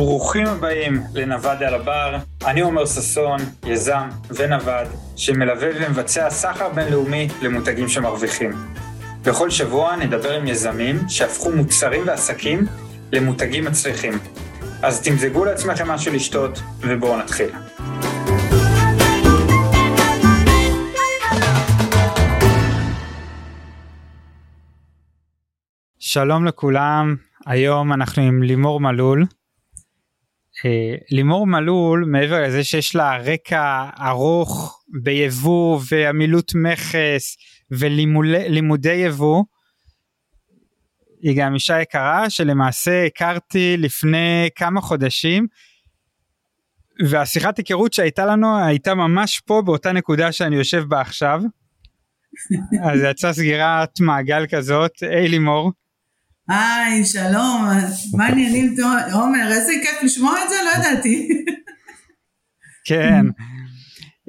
ברוכים הבאים לנווד על הבר, אני עומר ששון, יזם ונווד, שמלווה ומבצע סחר בינלאומי למותגים שמרוויחים. בכל שבוע נדבר עם יזמים שהפכו מוצרים ועסקים למותגים מצליחים. אז תמזגו לעצמכם משהו לשתות, ובואו נתחיל. שלום לכולם, היום אנחנו עם לימור מלול. אה, לימור מלול מעבר לזה שיש לה רקע ארוך ביבוא ועמילות מכס ולימודי יבוא, היא גם אישה יקרה שלמעשה הכרתי לפני כמה חודשים. והשיחת היכרות שהייתה לנו הייתה ממש פה באותה נקודה שאני יושב בה עכשיו. אז יצאה סגירת מעגל כזאת, היי לימור. היי, שלום, מה העניינים, עומר, איזה כיף לשמוע את זה, לא ידעתי. כן,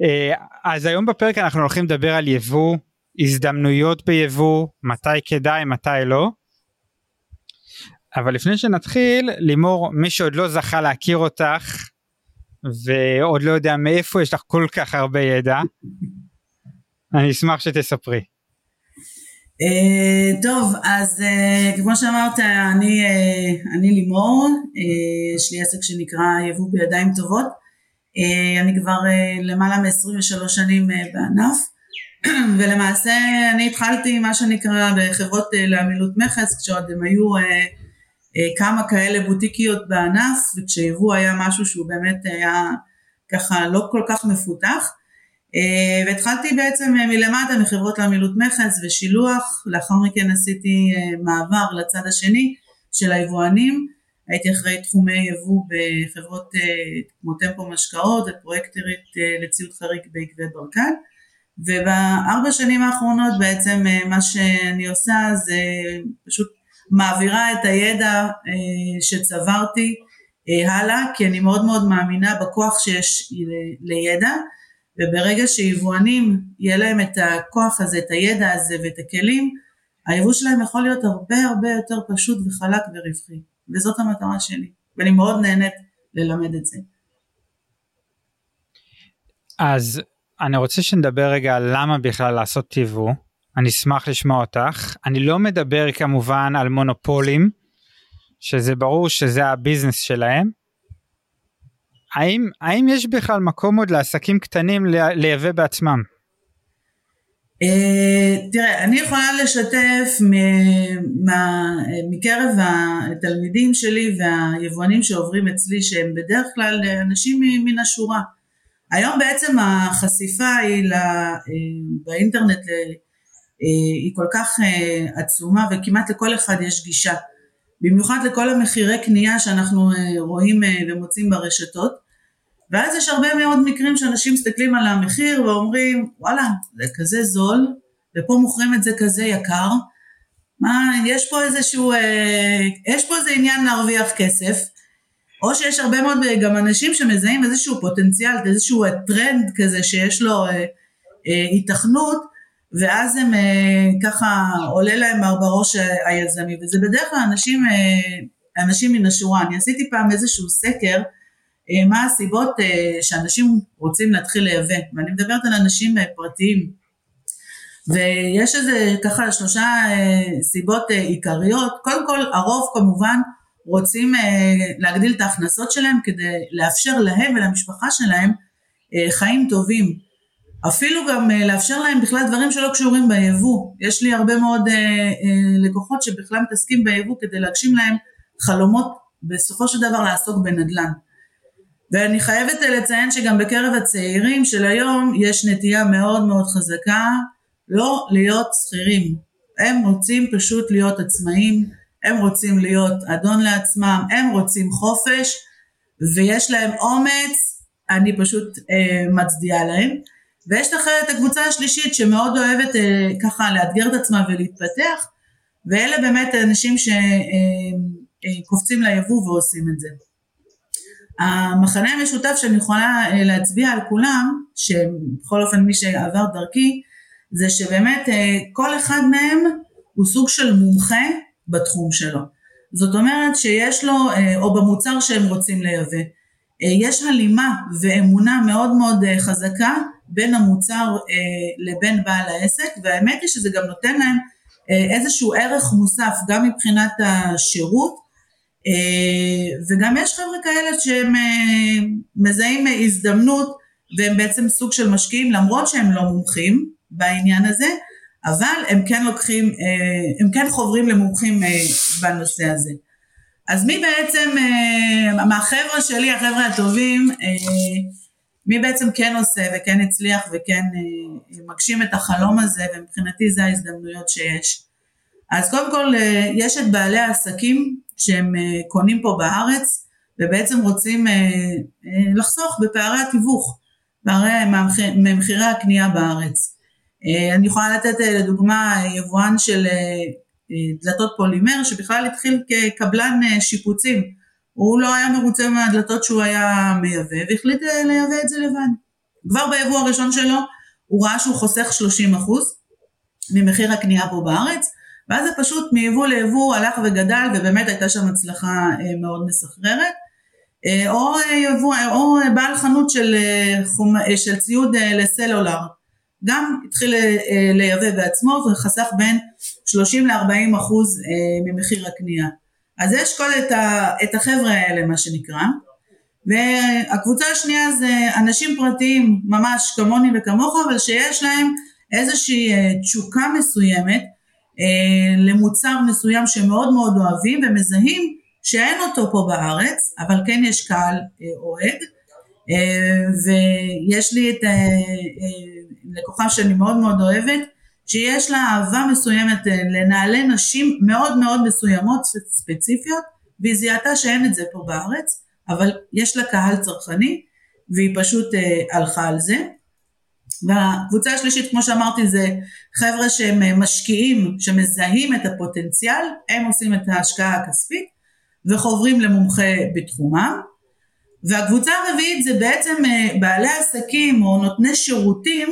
אה, אז היום בפרק אנחנו הולכים לדבר על יבוא, הזדמנויות ביבוא, מתי כדאי, מתי לא. אבל לפני שנתחיל, לימור, מי שעוד לא זכה להכיר אותך, ועוד לא יודע מאיפה יש לך כל כך הרבה ידע, אני אשמח שתספרי. Uh, טוב, אז uh, כמו שאמרת, אני, uh, אני לימור, יש לי עסק שנקרא יבוא בידיים טובות. אני כבר למעלה מ-23 שנים בענף, ולמעשה אני התחלתי מה שנקרא בחברות לעמילות מכס, כשעוד הם היו כמה כאלה בוטיקיות בענף, וכשיבוא היה משהו שהוא באמת היה ככה לא כל כך מפותח. אה, והתחלתי בעצם אה, מלמטה מחברות לעמילות מכס ושילוח, לאחר מכן עשיתי אה, מעבר לצד השני של היבואנים, הייתי אחראי תחומי יבוא בחברות כמו טמפו משקאות ופרויקטורית לציוד חריג בעקבי ברקן. ובארבע שנים האחרונות בעצם מה שאני עושה זה פשוט מעבירה את הידע שצברתי הלאה כי אני מאוד מאוד מאמינה בכוח שיש לידע וברגע שיבואנים יהיה להם את הכוח הזה, את הידע הזה ואת הכלים, היבוא שלהם יכול להיות הרבה הרבה יותר פשוט וחלק ורווחי, וזאת המטרה שלי, ואני מאוד נהנית ללמד את זה. אז אני רוצה שנדבר רגע על למה בכלל לעשות יבוא, אני אשמח לשמוע אותך, אני לא מדבר כמובן על מונופולים, שזה ברור שזה הביזנס שלהם, האם, האם יש בכלל מקום עוד לעסקים קטנים לייבא בעצמם? Uh, תראה, אני יכולה לשתף מקרב התלמידים שלי והיבואנים שעוברים אצלי שהם בדרך כלל אנשים מן השורה. היום בעצם החשיפה היא לה, uh, באינטרנט uh, היא כל כך עצומה וכמעט לכל אחד יש גישה. במיוחד לכל המחירי קנייה שאנחנו רואים ומוצאים ברשתות. ואז יש הרבה מאוד מקרים שאנשים מסתכלים על המחיר ואומרים וואלה זה כזה זול ופה מוכרים את זה כזה יקר. מה יש פה איזשהו אה, יש פה איזה עניין להרוויח כסף. או שיש הרבה מאוד גם אנשים שמזהים איזשהו פוטנציאל איזשהו טרנד כזה שיש לו אה, אה, היתכנות ואז הם אה, ככה עולה להם בראש היזמי וזה בדרך כלל אנשים אה, אנשים מן השורה. אני עשיתי פעם איזשהו סקר אה, מה הסיבות אה, שאנשים רוצים להתחיל לייבא, ואני מדברת על אנשים אה, פרטיים. ויש איזה ככה שלושה סיבות עיקריות, קודם כל הרוב כמובן רוצים להגדיל את ההכנסות שלהם כדי לאפשר להם ולמשפחה שלהם חיים טובים. אפילו גם לאפשר להם בכלל דברים שלא קשורים ביבוא. יש לי הרבה מאוד לקוחות שבכלל מתעסקים ביבוא כדי להגשים להם חלומות בסופו של דבר לעסוק בנדל"ן. ואני חייבת לציין שגם בקרב הצעירים של היום יש נטייה מאוד מאוד חזקה לא להיות שכירים. הם רוצים פשוט להיות עצמאים, הם רוצים להיות אדון לעצמם, הם רוצים חופש ויש להם אומץ, אני פשוט אה, מצדיעה להם. ויש לך את הקבוצה השלישית שמאוד אוהבת אה, ככה לאתגר את עצמה ולהתפתח, ואלה באמת האנשים שקופצים אה, אה, ליבוא ועושים את זה. המחנה המשותף שאני יכולה אה, להצביע על כולם, שבכל אופן מי שעבר דרכי, זה שבאמת אה, כל אחד מהם הוא סוג של מומחה בתחום שלו. זאת אומרת שיש לו, או במוצר שהם רוצים לייבא, יש הלימה ואמונה מאוד מאוד חזקה בין המוצר לבין בעל העסק, והאמת היא שזה גם נותן להם איזשהו ערך מוסף גם מבחינת השירות וגם יש חבר'ה כאלה שהם מזהים הזדמנות והם בעצם סוג של משקיעים למרות שהם לא מומחים בעניין הזה, אבל הם כן לוקחים, אה, הם כן חוברים למומחים אה, בנושא הזה. אז מי בעצם, אה, מהחבר'ה שלי, החבר'ה הטובים, מי בעצם כן עושה וכן הצליח וכן מגשים את החלום הזה, ומבחינתי זה ההזדמנויות שיש. אז קודם כל, יש את בעלי העסקים שהם קונים פה בארץ, ובעצם רוצים לחסוך בפערי התיווך. ממחירי הקנייה בארץ. אה, אני יכולה לתת אה, לדוגמה יבואן של אה, דלתות פולימר שבכלל התחיל כקבלן שיפוצים, הוא לא היה מרוצה מהדלתות שהוא היה מייבא והחליט לייבא את זה לבד. כבר ביבוא הראשון שלו הוא ראה שהוא חוסך 30% ממחיר הקנייה פה בארץ ואז זה פשוט מיבוא ליבוא הלך וגדל ובאמת הייתה שם הצלחה מאוד מסחררת. אה, או, יבוא, או בעל חנות של, אה, חומ, אה, של ציוד לסלולר, גם התחיל לייבא בעצמו וחסך בין 30 ל-40 אחוז ממחיר הקנייה. אז יש כל את, ה, את החבר'ה האלה מה שנקרא, והקבוצה השנייה זה אנשים פרטיים ממש כמוני וכמוך, אבל שיש להם איזושהי תשוקה מסוימת למוצר מסוים שמאוד מאוד אוהבים ומזהים שאין אותו פה בארץ, אבל כן יש קהל אה, אוהד, אה, ויש לי את אה, לקוחה שאני מאוד מאוד אוהבת, שיש לה אהבה מסוימת לנעלי נשים מאוד מאוד מסוימות ספציפיות, והיא זיהתה שאין את זה פה בארץ, אבל יש לה קהל צרכני, והיא פשוט הלכה על זה. והקבוצה השלישית, כמו שאמרתי, זה חבר'ה שהם משקיעים, שמזהים את הפוטנציאל, הם עושים את ההשקעה הכספית, וחוברים למומחה בתחומם. והקבוצה הרביעית זה בעצם אה, בעלי עסקים או נותני שירותים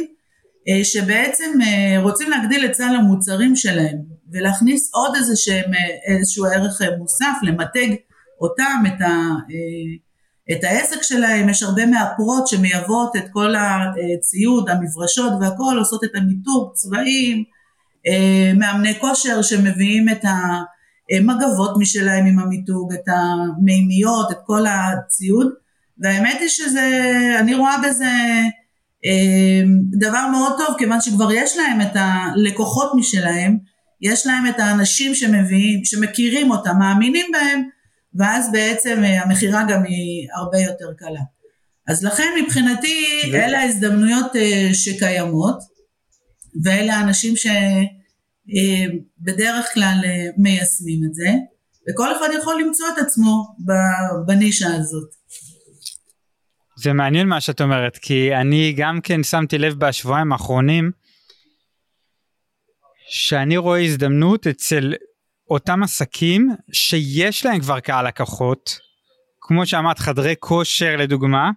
אה, שבעצם אה, רוצים להגדיל את סל המוצרים שלהם ולהכניס עוד איזה שהם, איזשהו ערך מוסף, למתג אותם, את, ה, את העסק שלהם, יש הרבה מאפרות שמייבאות את כל הציוד, המברשות והכל, עושות את המיתוג, צבעים, מאמני כושר שמביאים את ה... מגבות משלהם עם המיתוג, את המימיות, את כל הציוד, והאמת היא שזה, אני רואה בזה אה, דבר מאוד טוב, כיוון שכבר יש להם את הלקוחות משלהם, יש להם את האנשים שמביאים, שמכירים אותם, מאמינים בהם, ואז בעצם אה, המכירה גם היא הרבה יותר קלה. אז לכן מבחינתי אלה ההזדמנויות אה, שקיימות, ואלה האנשים ש... אה, כלל מיישמים את זה, וכל אחד יכול למצוא את עצמו בנישה הזאת. זה מעניין מה שאת אומרת, כי אני גם כן שמתי לב בשבועיים האחרונים, שאני רואה הזדמנות אצל אותם עסקים שיש להם כבר קהל לקוחות, כמו שאמרת חדרי כושר לדוגמה,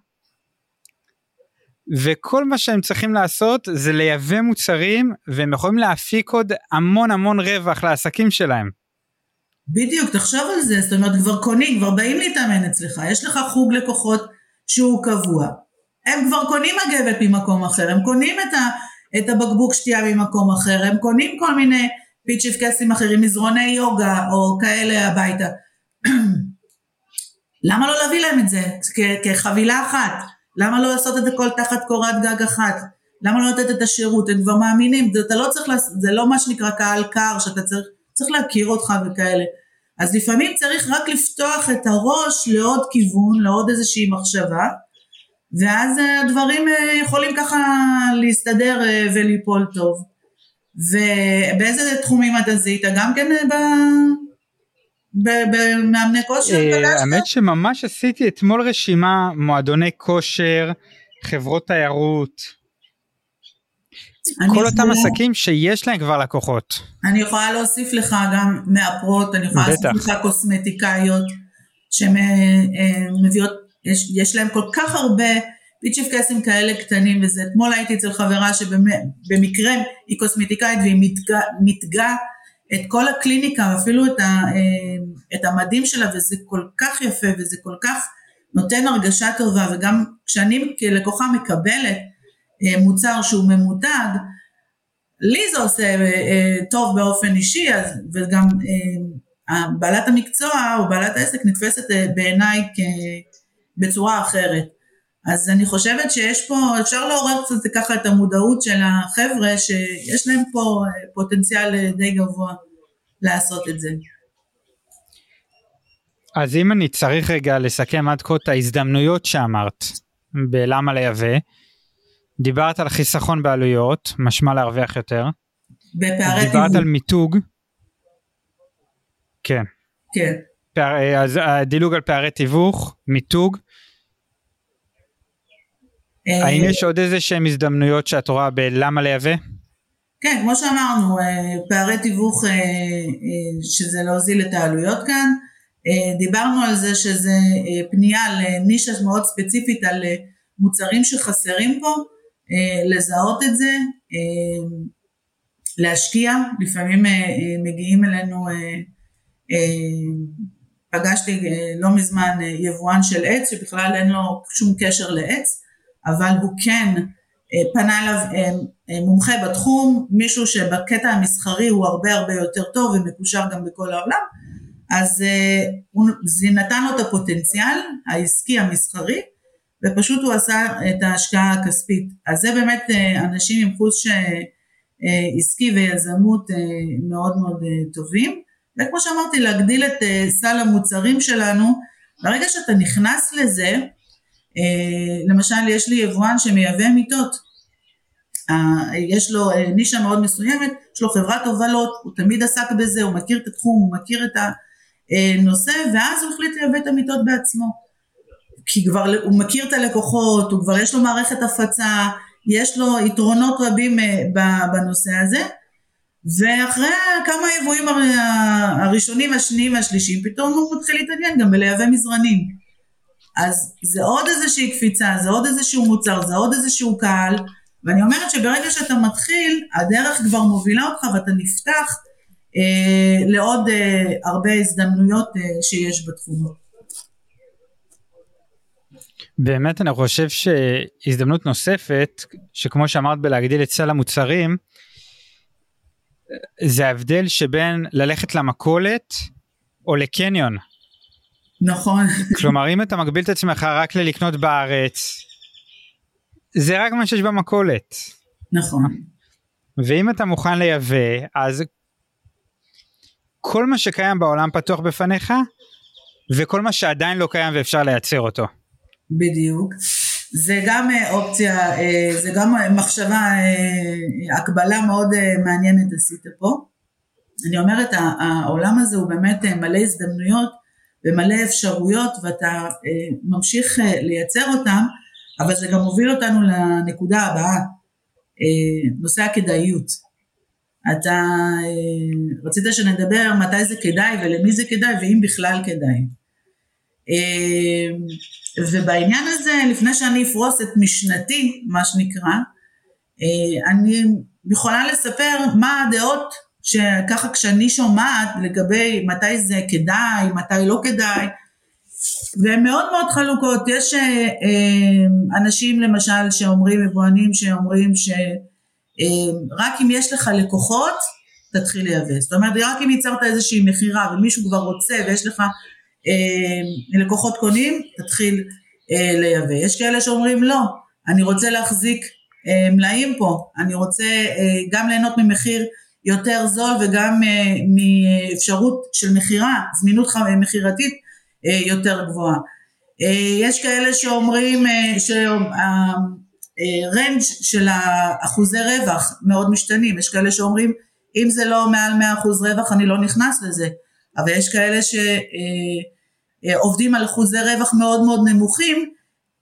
וכל מה שהם צריכים לעשות זה לייבא מוצרים והם יכולים להפיק עוד המון המון רווח לעסקים שלהם. בדיוק, תחשוב על זה, זאת אומרת כבר קונים, כבר באים להתאמן אצלך, יש לך חוג לקוחות שהוא קבוע. הם כבר קונים מגבת ממקום אחר, הם קונים את, ה, את הבקבוק שתייה ממקום אחר, הם קונים כל מיני פיצ'יפקסים אחרים, מזרוני יוגה או כאלה הביתה. למה לא להביא להם את זה כחבילה אחת? למה לא לעשות את הכל תחת קורת גג אחת? למה לא לתת את השירות? הם כבר מאמינים, זה, אתה לא צריך, לעשות, זה לא מה שנקרא קהל קר, שאתה צריך, צריך להכיר אותך וכאלה. אז לפעמים צריך רק לפתוח את הראש לעוד כיוון, לעוד איזושהי מחשבה, ואז הדברים אה, יכולים ככה להסתדר אה, וליפול טוב. ובאיזה תחומים אתה זיהית? גם כן אה, ב... במאמני כושר אה, האמת שממש עשיתי אתמול רשימה מועדוני כושר, חברות תיירות. כל אותם עסקים שיש להם כבר לקוחות. אני יכולה להוסיף לך גם מאפרות, אני יכולה להוסיף לך קוסמטיקאיות שמביאות, אה, יש, יש להם כל כך הרבה פיצ'יפ קסים כאלה קטנים וזה, אתמול הייתי אצל חברה שבמקרה היא קוסמטיקאית והיא מתגה, מתגה את כל הקליניקה, אפילו את, ה, אה, את המדים שלה וזה כל כך יפה וזה כל כך נותן הרגשה טובה וגם כשאני כלקוחה מקבלת אה, מוצר שהוא ממותג, לי זה עושה אה, טוב באופן אישי אז, וגם בעלת המקצוע או בעלת העסק נתפסת בעיניי בצורה אחרת. אז אני חושבת שיש פה, אפשר לעורר קצת ככה את המודעות של החבר'ה שיש להם פה פוטנציאל די גבוה לעשות את זה. אז אם אני צריך רגע לסכם עד כה את ההזדמנויות שאמרת בלמה לייבא, דיברת על חיסכון בעלויות, משמע להרוויח יותר. בפערי תיווך. דיברת על מיתוג. כן. כן. פער, אז הדילוג על פערי תיווך, מיתוג. אה, האם יש עוד איזה שהן הזדמנויות שאת רואה בלמה לייבא? כן, כמו שאמרנו, אה, פערי תיווך אה, שזה להוזיל את העלויות כאן. דיברנו על זה שזה פנייה לנישה מאוד ספציפית על מוצרים שחסרים פה, לזהות את זה, להשקיע, לפעמים מגיעים אלינו, פגשתי לא מזמן יבואן של עץ שבכלל אין לו שום קשר לעץ, אבל הוא כן אה, פנה אליו אה, אה, מומחה בתחום, מישהו שבקטע המסחרי הוא הרבה הרבה יותר טוב ומקושר גם בכל העולם, אז זה נתן לו את הפוטנציאל העסקי המסחרי ופשוט הוא עשה את ההשקעה הכספית. אז זה באמת אנשים עם חוש עסקי ויזמות מאוד מאוד טובים. וכמו שאמרתי, להגדיל את סל המוצרים שלנו, ברגע שאתה נכנס לזה, למשל יש לי יבואן שמייבא מיטות, אה, יש לו אה, נישה מאוד מסוימת, יש לו חברת הובלות, הוא תמיד עסק בזה, הוא מכיר את התחום, הוא מכיר את הנושא, ואז הוא החליט לייבא את המיטות בעצמו. כי כבר הוא מכיר את הלקוחות, הוא כבר יש לו מערכת הפצה, יש לו יתרונות רבים בנושא הזה, ואחרי כמה יבואים הראשונים, השניים והשלישיים, פתאום הוא מתחיל להתעניין גם בלייבא מזרנים. אז זה עוד איזושהי קפיצה, זה עוד איזשהו מוצר, זה עוד איזשהו קהל, ואני אומרת שברגע שאתה מתחיל, הדרך כבר מובילה אותך ואתה נפתח אה, לעוד אה, הרבה הזדמנויות אה, שיש בתחום. באמת אני חושב שהזדמנות נוספת, שכמו שאמרת בלהגדיל את סל המוצרים, זה ההבדל שבין ללכת למכולת או לקניון. נכון. כלומר אם אתה מגביל את עצמך רק ללקנות בארץ, זה רק מה שיש במכולת. נכון. ואם אתה מוכן לייבא אז כל מה שקיים בעולם פתוח בפניך וכל מה שעדיין לא קיים ואפשר לייצר אותו. בדיוק. זה גם אה, אופציה, אה, זה גם מחשבה, אה, הקבלה מאוד מעניינת עשית פה. אני אומרת העולם הזה הוא באמת מלא הזדמנויות ומלא אפשרויות ואתה אה, ממשיך אה, לייצר אותם, אבל זה גם מוביל אותנו לנקודה הבאה, אה, נושא הכדאיות. אתה רצית שנדבר מתי זה כדאי ולמי זה כדאי ואם בכלל כדאי. ובעניין הזה, לפני שאני אפרוס את משנתי, מה שנקרא, אני יכולה לספר מה הדעות שככה כשאני שומעת לגבי מתי זה כדאי, מתי לא כדאי, והן מאוד מאוד חלוקות. יש אה, אה, אנשים למשל שאומרים, יבואנים שאומרים שרק אה, אם יש לך לקוחות, תתחיל לייבא. זאת אומרת, רק אם ייצרת איזושהי מכירה ומישהו כבר רוצה ויש לך לקוחות קונים, תתחיל לייבא. יש כאלה שאומרים לא, אני רוצה להחזיק מלאים פה, אני רוצה גם ליהנות ממחיר יותר זול וגם אה, מאפשרות של מכירה, זמינות מכירתית אה, יותר גבוהה. אה, יש כאלה שאומרים שהרנג' של האחוזי רווח מאוד משתנים, יש כאלה שאומרים אם זה לא מעל 100% רווח אני לא נכנס לזה, אבל יש כאלה שעובדים על אחוזי רווח מאוד מאוד נמוכים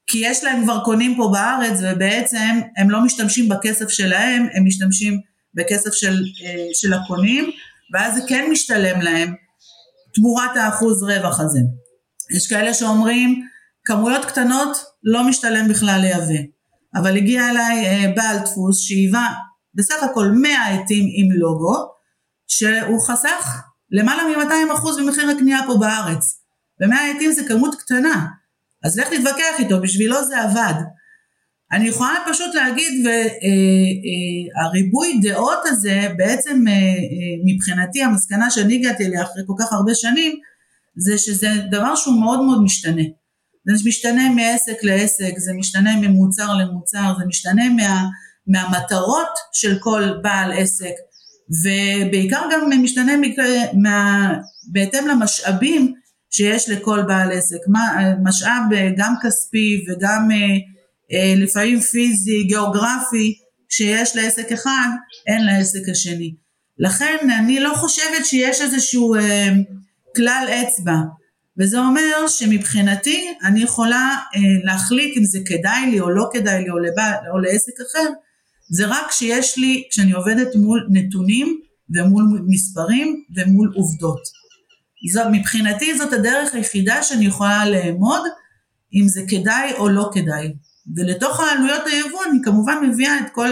כי יש להם כבר קונים פה בארץ ובעצם הם לא משתמשים בכסף שלהם, הם משתמשים בכסף של, אה, של הקונים, ואז זה כן משתלם להם תמורת האחוז רווח הזה. יש כאלה שאומרים, כמויות קטנות לא משתלם בכלל לייבא, אבל הגיע אליי אה, בעל דפוס שהיווה בסך הכל 100 עטים עם לוגו, שהוא חסך למעלה מ-200 אחוז ממחיר הקנייה פה בארץ. ו-100 עטים זה כמות קטנה, אז לך תתווכח איתו, בשבילו זה עבד. אני יכולה פשוט להגיד, והריבוי אה, אה, דעות הזה, בעצם אה, מבחינתי המסקנה שאני הגעתי אליה אחרי כל כך הרבה שנים, זה שזה דבר שהוא מאוד מאוד משתנה. זה משתנה מעסק לעסק, זה משתנה ממוצר למוצר, זה משתנה מה, מהמטרות של כל בעל עסק, ובעיקר גם משתנה מה, בהתאם למשאבים שיש לכל בעל עסק, משאב גם כספי וגם לפעמים פיזי, גיאוגרפי, שיש לעסק אחד, אין לעסק השני. לכן אני לא חושבת שיש איזשהו אה, כלל אצבע, וזה אומר שמבחינתי אני יכולה אה, להחליט אם זה כדאי לי או לא כדאי לי או, לבא, או לעסק אחר, זה רק כשיש לי, כשאני עובדת מול נתונים ומול מספרים ומול עובדות. זו, מבחינתי זאת הדרך היחידה שאני יכולה לאמוד אם זה כדאי או לא כדאי. ולתוך העלויות היבוא אני כמובן מביאה את כל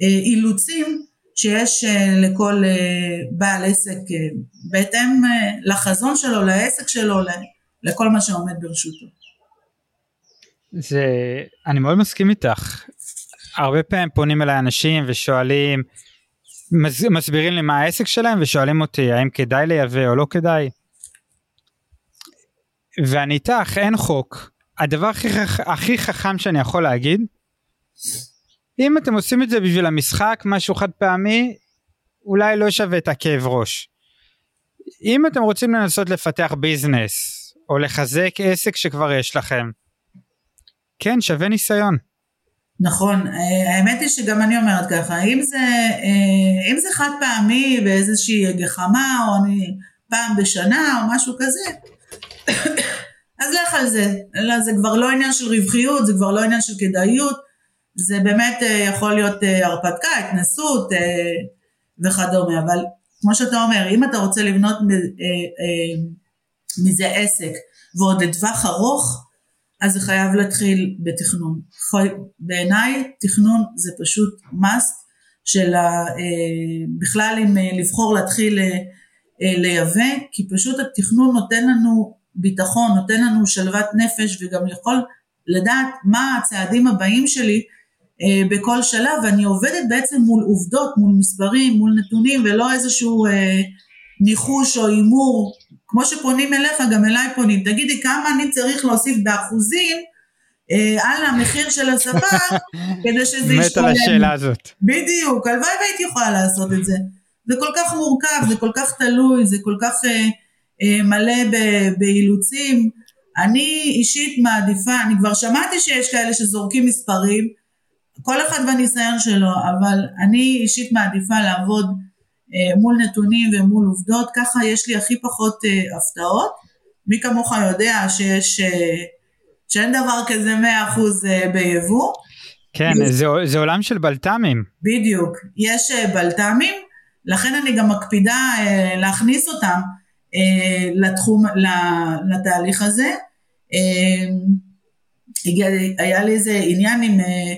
האילוצים שיש אה, לכל אה, בעל עסק אה, בהתאם לחזון שלו, לעסק שלו, לכל מה שעומד ברשותו. זה, אני מאוד מסכים איתך. הרבה פעמים פונים אליי אנשים ושואלים, מסבירים לי מה העסק שלהם ושואלים אותי האם כדאי לייבא או לא כדאי. ואני איתך, אין חוק. הדבר הכי, הכי חכם שאני יכול להגיד, אם אתם עושים את זה בשביל המשחק, משהו חד פעמי, אולי לא שווה את הכאב ראש. אם אתם רוצים לנסות לפתח ביזנס, או לחזק עסק שכבר יש לכם, כן, שווה ניסיון. נכון, אה, האמת היא שגם אני אומרת ככה, אם זה, אה, אם זה חד פעמי באיזושהי גחמה, או אני פעם בשנה, או משהו כזה, אז לך על זה, אלא זה כבר לא עניין של רווחיות, זה כבר לא עניין של כדאיות, זה באמת אה, יכול להיות אה, הרפתקה, התנסות אה, וכדומה, אבל כמו שאתה אומר, אם אתה רוצה לבנות מזה עסק ועוד לטווח ארוך, אז זה חייב להתחיל בתכנון. בעיניי תכנון זה פשוט must של ה, בכלל אם לבחור להתחיל לייבא, כי פשוט התכנון נותן לנו ביטחון, נותן לנו שלוות נפש וגם יכול לדעת מה הצעדים הבאים שלי אה, בכל שלב, ואני עובדת בעצם מול עובדות, מול מספרים, מול נתונים, ולא איזשהו אה, ניחוש או הימור, כמו שפונים אליך, גם אליי פונים, תגידי כמה אני צריך להוסיף באחוזים אה, על המחיר של הספק, כדי שזה ישתלם. מת על השאלה הזאת. בדיוק, הלוואי והייתי יכולה לעשות את זה. זה כל כך מורכב, זה כל כך תלוי, זה כל כך... אה, אה, מלא באילוצים. אני אישית מעדיפה, אני כבר שמעתי שיש כאלה שזורקים מספרים, כל אחד והניסיון שלו, אבל אני אישית מעדיפה לעבוד אה, מול נתונים ומול עובדות, ככה יש לי הכי פחות אה, הפתעות. מי כמוך יודע שיש, שאין דבר כזה 100% ביבוא. כן, זה, זה עולם של בלת"מים. בדיוק, יש בלת"מים, לכן אני גם מקפידה להכניס אותם. אה, לתחום, לתהליך הזה. אה, היה לי איזה עניין עם, אה,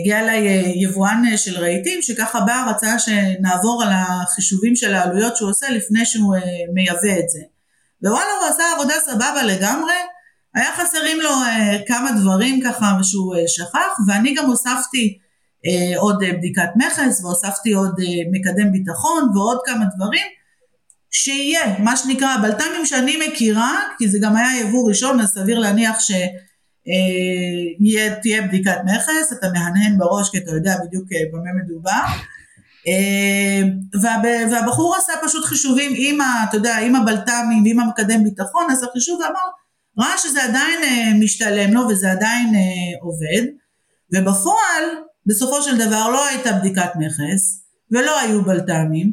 הגיע אליי יבואן של רהיטים שככה בא רצה שנעבור על החישובים של העלויות שהוא עושה לפני שהוא מייבא את זה. ווואלה הוא עשה עבודה סבבה לגמרי, היה חסרים לו כמה דברים ככה שהוא שכח ואני גם הוספתי עוד בדיקת מכס והוספתי עוד מקדם ביטחון ועוד כמה דברים שיהיה, מה שנקרא, בלת"מים שאני מכירה, כי זה גם היה יבוא ראשון, אז סביר להניח שתהיה אה, בדיקת מכס, אתה מהנהן בראש כי אתה יודע בדיוק אה, במה מדובר. אה, והבחור עשה פשוט חישובים עם, ה, אתה יודע, עם הבלת"מים ועם המקדם ביטחון, אז החישוב אמר, ראה שזה עדיין משתלם לו וזה עדיין עובד, ובפועל, בסופו של דבר לא הייתה בדיקת מכס, ולא היו בלת"מים,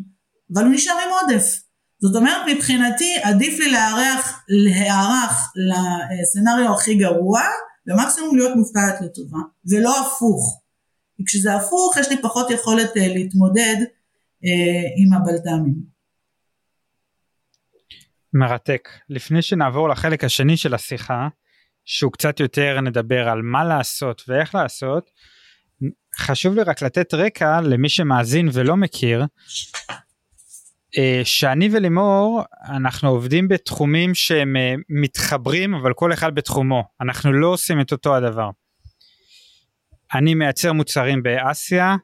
אבל הוא נשאר עם עודף. זאת אומרת מבחינתי עדיף לי להיערך, להיערך לסצנריו הכי גרוע ומקסימום להיות מופקדת לטובה ולא הפוך. כי כשזה הפוך יש לי פחות יכולת אה, להתמודד אה, עם הבלת"מים. מרתק. לפני שנעבור לחלק השני של השיחה, שהוא קצת יותר נדבר על מה לעשות ואיך לעשות, חשוב לי רק לתת רקע למי שמאזין ולא מכיר שאני ולימור אנחנו עובדים בתחומים שהם אה, מתחברים אבל כל אחד בתחומו אנחנו לא עושים את אותו הדבר. אני מייצר מוצרים באסיה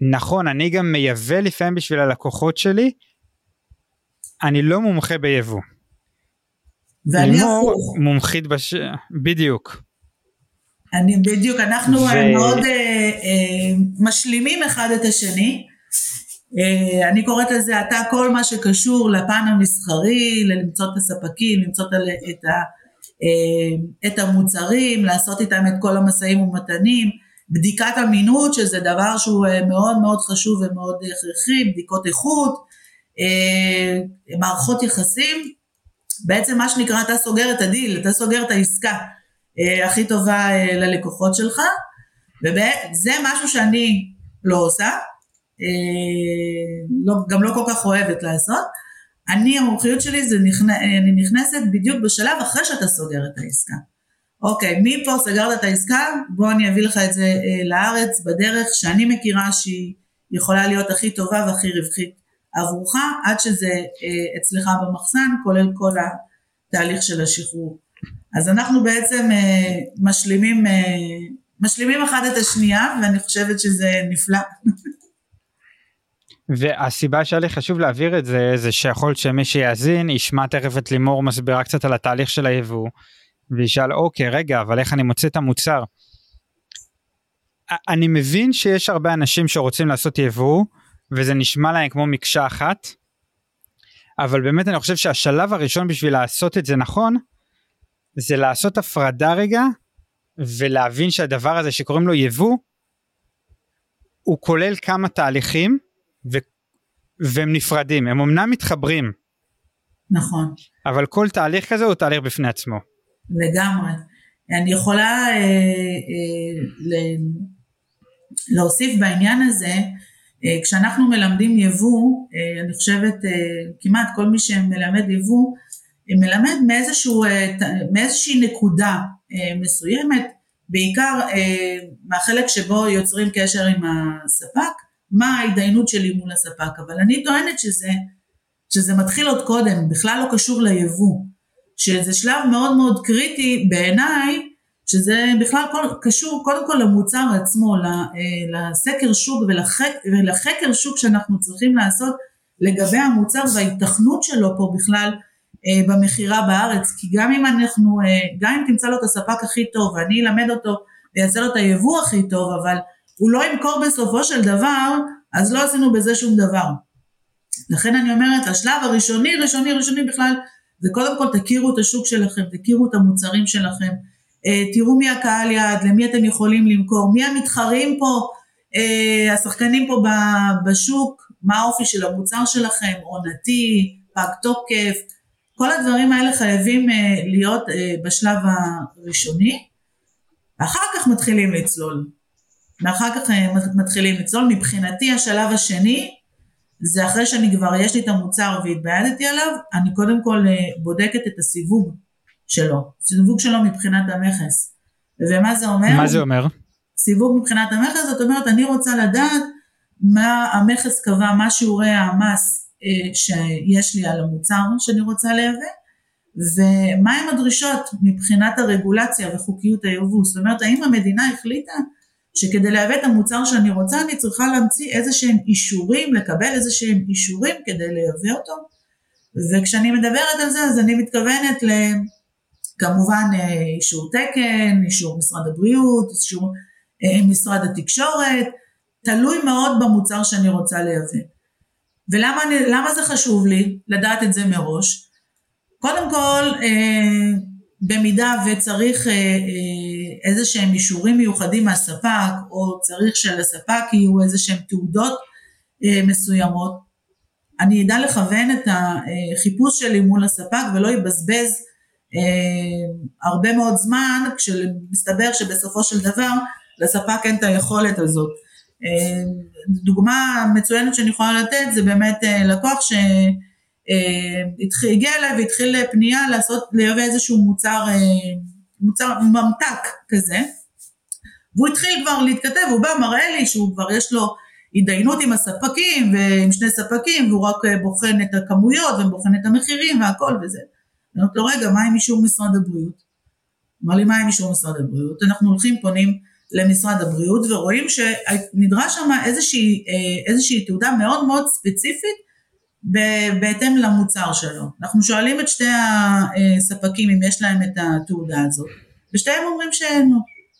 נכון אני גם מייבא לפעמים בשביל הלקוחות שלי אני לא מומחה ביבוא. ואני הפוך. מומחית בש... בדיוק. אני בדיוק אנחנו ו... מאוד אה, אה, משלימים אחד את השני אה, אני קוראת לזה אתה כל מה שקשור לפן המסחרי, למצוא את הספקים, למצוא את, ה, אה, את המוצרים, לעשות איתם את כל המשאים ומתנים, בדיקת אמינות שזה דבר שהוא אה, מאוד מאוד חשוב ומאוד הכרחי, בדיקות איכות, מערכות יחסים, בעצם מה שנקרא אתה סוגר את הדיל, אתה סוגר את העסקה הכי טובה ללקוחות שלך, וזה משהו שאני לא עושה, אה, לא, גם לא כל כך אוהבת לעשות. אני, המומחיות שלי זה נכנ... אני נכנסת בדיוק בשלב אחרי שאתה סוגר את העסקה. אוקיי, מפה סגרת את העסקה, בוא אני אביא לך את זה אה, לארץ בדרך שאני מכירה שהיא יכולה להיות הכי טובה והכי רווחית עבורך, עד שזה אה, אצלך במחסן, כולל כל התהליך של השחרור. אז אנחנו בעצם אה, משלימים, אה, משלימים אחד את השנייה, ואני חושבת שזה נפלא. והסיבה שהיה לי חשוב להעביר את זה זה שיכול שמי שיאזין ישמע תכף את לימור מסבירה קצת על התהליך של היבוא וישאל אוקיי רגע אבל איך אני מוצא את המוצר. אני מבין שיש הרבה אנשים שרוצים לעשות יבוא וזה נשמע להם כמו מקשה אחת אבל באמת אני חושב שהשלב הראשון בשביל לעשות את זה נכון זה לעשות הפרדה רגע ולהבין שהדבר הזה שקוראים לו יבוא הוא כולל כמה תהליכים ו... והם נפרדים, הם אמנם מתחברים. נכון. אבל כל תהליך כזה הוא תהליך בפני עצמו. לגמרי. אני יכולה אה, אה, ל... להוסיף בעניין הזה, אה, כשאנחנו מלמדים יבוא, אה, אני חושבת אה, כמעט כל מי שמלמד יבוא, אה, מלמד מאיזשהו, אה, מאיזושהי נקודה אה, מסוימת, בעיקר אה, מהחלק שבו יוצרים קשר עם הספק, מה ההתדיינות שלי מול הספק, אבל אני טוענת שזה, שזה מתחיל עוד קודם, בכלל לא קשור ליבוא, שזה שלב מאוד מאוד קריטי בעיניי, שזה בכלל כל, קשור קודם כל למוצר עצמו, אה, לסקר שוק ולחק, ולחקר שוק שאנחנו צריכים לעשות לגבי המוצר וההיתכנות שלו פה בכלל אה, במכירה בארץ, כי גם אם אנחנו, אה, גם אם תמצא לו את הספק הכי טוב ואני אלמד אותו ויעשה לו את היבוא הכי טוב, אבל הוא לא ימכור בסופו של דבר, אז לא עשינו בזה שום דבר. לכן אני אומרת, השלב הראשוני, ראשוני, ראשוני בכלל, זה קודם כל תכירו את השוק שלכם, תכירו את המוצרים שלכם, אה, תראו מי הקהל יעד, למי אתם יכולים למכור, מי המתחרים פה, אה, השחקנים פה בשוק, מה האופי של המוצר שלכם, עונתי, פג תוקף, כל הדברים האלה חייבים אה, להיות בשלב הראשוני, אחר כך מתחילים לצלול. ואחר כך אה, מתחילים לצלול. מבחינתי השלב השני זה אחרי שאני כבר יש לי את המוצר והתביידתי עליו, אני קודם כל אה, בודקת את הסיווג שלו, סיווג שלו מבחינת המכס. ומה זה אומר? מה זה אומר? סיווג מבחינת המכס, זאת אומרת אני רוצה לדעת מה המכס קבע, מה שיעורי המס אה, שיש לי על המוצר שאני רוצה לייבא, ומהם הדרישות מבחינת הרגולציה וחוקיות היבוא. זאת אומרת, האם המדינה החליטה שכדי לייבא את המוצר שאני רוצה אני צריכה להמציא איזה שהם אישורים, לקבל איזה שהם אישורים כדי לייבא אותו וכשאני מדברת על זה אז אני מתכוונת כמובן אה, אישור תקן, אישור משרד הבריאות, אישור אה, משרד התקשורת, תלוי מאוד במוצר שאני רוצה לייבא. ולמה זה חשוב לי לדעת את זה מראש? קודם כל, אה, במידה וצריך אה, אה, איזה שהם אישורים מיוחדים מהספק, או צריך שלספק יהיו איזה שהם תעודות אה, מסוימות, אני אדע לכוון את החיפוש שלי מול הספק ולא יבזבז הרבה מאוד זמן, כשמסתבר שבסופו של דבר לספק אין את היכולת הזאת. דוגמה מצוינת שאני יכולה לתת זה באמת לקוח ש... אה, הגיע אליי והתחיל פנייה לעשות, לייבא איזשהו מוצר, אה, מוצר ממתק כזה, והוא התחיל כבר להתכתב, הוא בא מראה לי שהוא כבר יש לו התדיינות עם הספקים ועם שני ספקים והוא רק בוחן את הכמויות ובוחן את המחירים והכל וזה. אני אומרת לו רגע מה עם אישור משרד הבריאות? אמר לי מה עם אישור משרד הבריאות? אנחנו הולכים פונים למשרד הבריאות ורואים שנדרש שם איזושהי, איזושהי תעודה מאוד מאוד ספציפית בהתאם למוצר שלו. אנחנו שואלים את שתי הספקים אם יש להם את התעודה הזאת ושתיהם אומרים שאין.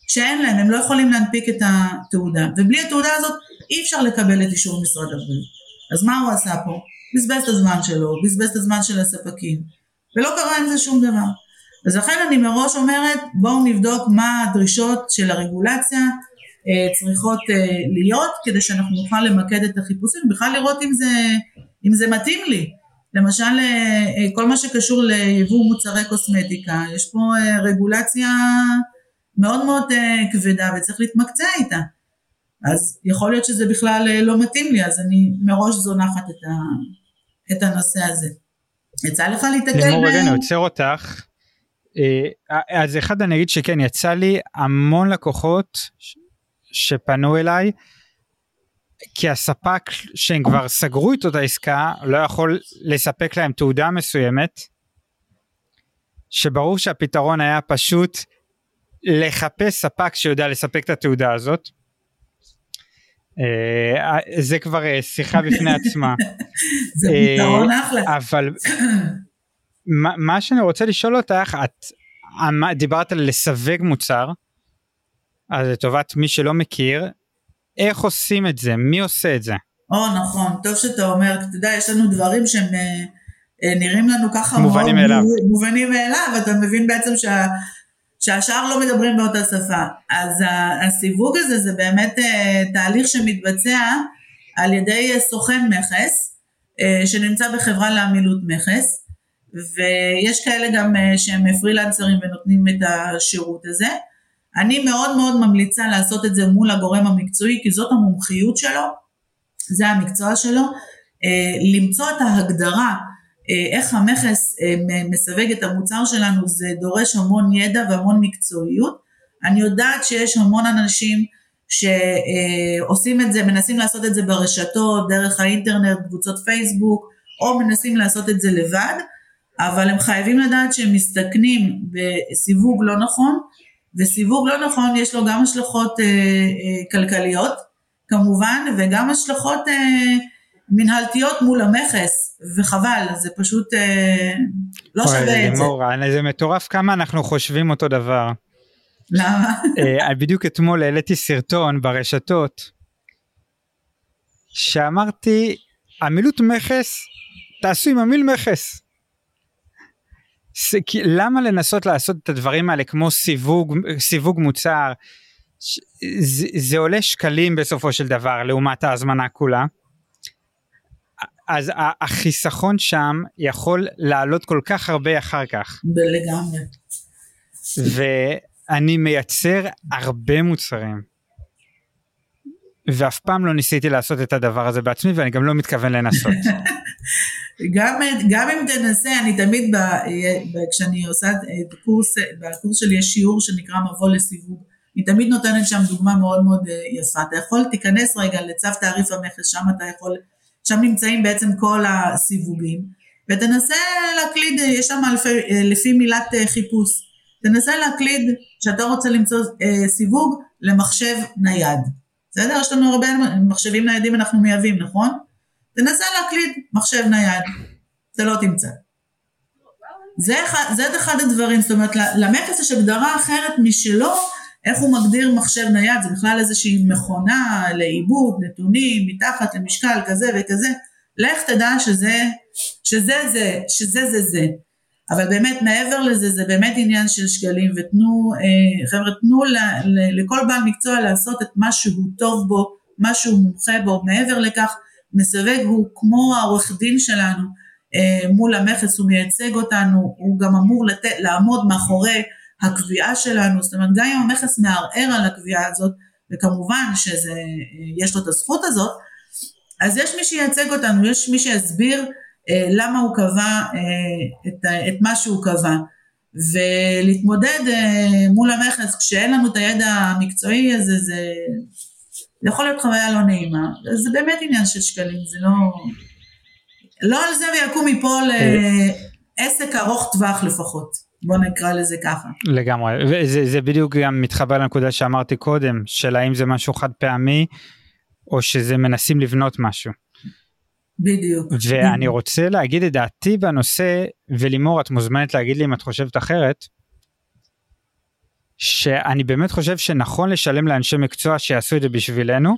שאין להם, הם לא יכולים להנפיק את התעודה, ובלי התעודה הזאת אי אפשר לקבל את אישור משרד הבריאות. אז מה הוא עשה פה? בזבז את הזמן שלו, בזבז את הזמן של הספקים, ולא קרה עם זה שום דבר. אז לכן אני מראש אומרת, בואו נבדוק מה הדרישות של הרגולציה אה, צריכות אה, להיות, כדי שאנחנו נוכל למקד את החיפושים, בכלל לראות אם זה, אם זה מתאים לי. למשל, אה, אה כל מה שקשור ליבוא מוצרי קוסמטיקה, יש פה אה, רגולציה מאוד מאוד כבדה וצריך להתמקצע איתה. אז יכול להיות שזה בכלל לא מתאים לי, אז אני מראש זונחת את, ה, את הנושא הזה. יצא לך להתקל לימור רגע אני עוצר אותך. אז אחד אני אגיד שכן יצא לי המון לקוחות שפנו אליי כי הספק שהם כבר סגרו איתו את העסקה לא יכול לספק להם תעודה מסוימת שברור שהפתרון היה פשוט לחפש ספק שיודע לספק את התעודה הזאת. אה, זה כבר אה, שיחה בפני עצמה. זה פתרון אה, אחלה. אבל מה שאני רוצה לשאול אותך, את דיברת על לסווג מוצר, אז לטובת מי שלא מכיר, איך עושים את זה? מי עושה את זה? או נכון, טוב שאתה אומר, אתה יודע, יש לנו דברים שהם נראים לנו ככה מובנים מאליו. מובנים מאליו, אתה מבין בעצם שה... שהשאר לא מדברים באותה שפה. אז הסיווג הזה זה באמת אה, תהליך שמתבצע על ידי סוכן מכס, אה, שנמצא בחברה לעמילות מכס, ויש כאלה גם אה, שהם פרילנסרים ונותנים את השירות הזה. אני מאוד מאוד ממליצה לעשות את זה מול הגורם המקצועי, כי זאת המומחיות שלו, זה המקצוע שלו, למצוא את ההגדרה אה, איך המכס אה, מסווג את המוצר שלנו זה דורש המון ידע והמון מקצועיות. אני יודעת שיש המון אנשים שעושים את זה, מנסים לעשות את זה ברשתות, דרך האינטרנט, קבוצות פייסבוק, או מנסים לעשות את זה לבד, אבל הם חייבים לדעת שהם מסתכנים בסיווג לא נכון, וסיווג לא נכון יש לו גם השלכות אה, אה, כלכליות כמובן, וגם השלכות אה, מנהלתיות מול המכס, וחבל, זה פשוט אה, לא שווה את זה. זה מטורף כמה אנחנו חושבים אותו דבר. למה? אה, בדיוק אתמול העליתי סרטון ברשתות, שאמרתי, עמילות מכס, תעשו עם עמיל מכס. למה לנסות לעשות את הדברים האלה כמו סיווג, סיווג מוצר, זה, זה עולה שקלים בסופו של דבר לעומת ההזמנה כולה. אז החיסכון שם יכול לעלות כל כך הרבה אחר כך. לגמרי. ואני מייצר הרבה מוצרים. ואף פעם לא ניסיתי לעשות את הדבר הזה בעצמי ואני גם לא מתכוון לנסות. גם, גם אם תנסה, אני תמיד, ב, ב, כשאני עושה את הקורס, בקורס שלי יש שיעור שנקרא מבוא לסיווג. אני תמיד נותנת שם דוגמה מאוד מאוד אה, יפה. אתה יכול, תיכנס רגע לצו תעריף המכס, שם אתה יכול שם נמצאים בעצם כל הסיווגים, ותנסה להקליד, יש שם אלפי, לפי מילת אה, חיפוש, תנסה להקליד שאתה רוצה למצוא אה, סיווג למחשב נייד. בסדר? יש לנו הרבה מחשבים ניידים אנחנו מייבאים, נכון? תנסה להקליד מחשב נייד, אתה לא תמצא. זה אחד, זה אחד הדברים, זאת אומרת למכס יש הגדרה אחרת משלו איך הוא מגדיר מחשב נייד, זה בכלל איזושהי מכונה לעיבוד נתונים מתחת למשקל כזה וכזה, לך תדע שזה, שזה זה, שזה זה זה. אבל באמת מעבר לזה זה באמת עניין של שקלים ותנו, אה, חבר'ה תנו ל, ל, לכל בעל מקצוע לעשות את מה שהוא טוב בו, מה שהוא מומחה בו, מעבר לכך מסווג הוא כמו העורך דין שלנו אה, מול המכס, הוא מייצג אותנו, הוא גם אמור לת, לעמוד מאחורי הקביעה שלנו, זאת אומרת גם אם המכס מערער על הקביעה הזאת, וכמובן שיש לו את הזכות הזאת, אז יש מי שייצג אותנו, יש מי שיסביר אה, למה הוא קבע אה, את, את מה שהוא קבע. ולהתמודד אה, מול המכס כשאין לנו את הידע המקצועי הזה, זה זה יכול להיות חוויה לא נעימה, זה באמת עניין של שקלים, זה לא... לא על זה ויקום מפה לעסק ארוך טווח לפחות, בוא נקרא לזה ככה. לגמרי, וזה בדיוק גם מתחבר לנקודה שאמרתי קודם, של האם זה משהו חד פעמי, או שזה מנסים לבנות משהו. בדיוק. ואני רוצה להגיד את דעתי בנושא, ולימור את מוזמנת להגיד לי אם את חושבת אחרת, שאני באמת חושב שנכון לשלם לאנשי מקצוע שיעשו את זה בשבילנו,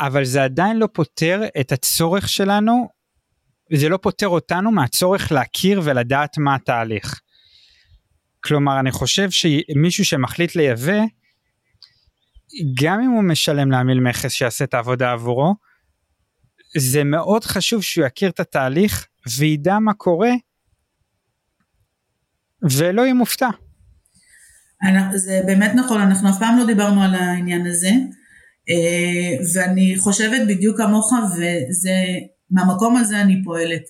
אבל זה עדיין לא פותר את הצורך שלנו, זה לא פותר אותנו מהצורך להכיר ולדעת מה התהליך. כלומר אני חושב שמישהו שמחליט לייבא, גם אם הוא משלם לעמיל מכס שיעשה את העבודה עבורו, זה מאוד חשוב שהוא יכיר את התהליך וידע מה קורה ולא יהיה מופתע. זה באמת נכון, אנחנו אף פעם לא דיברנו על העניין הזה, אה, ואני חושבת בדיוק כמוך, וזה, מהמקום הזה אני פועלת.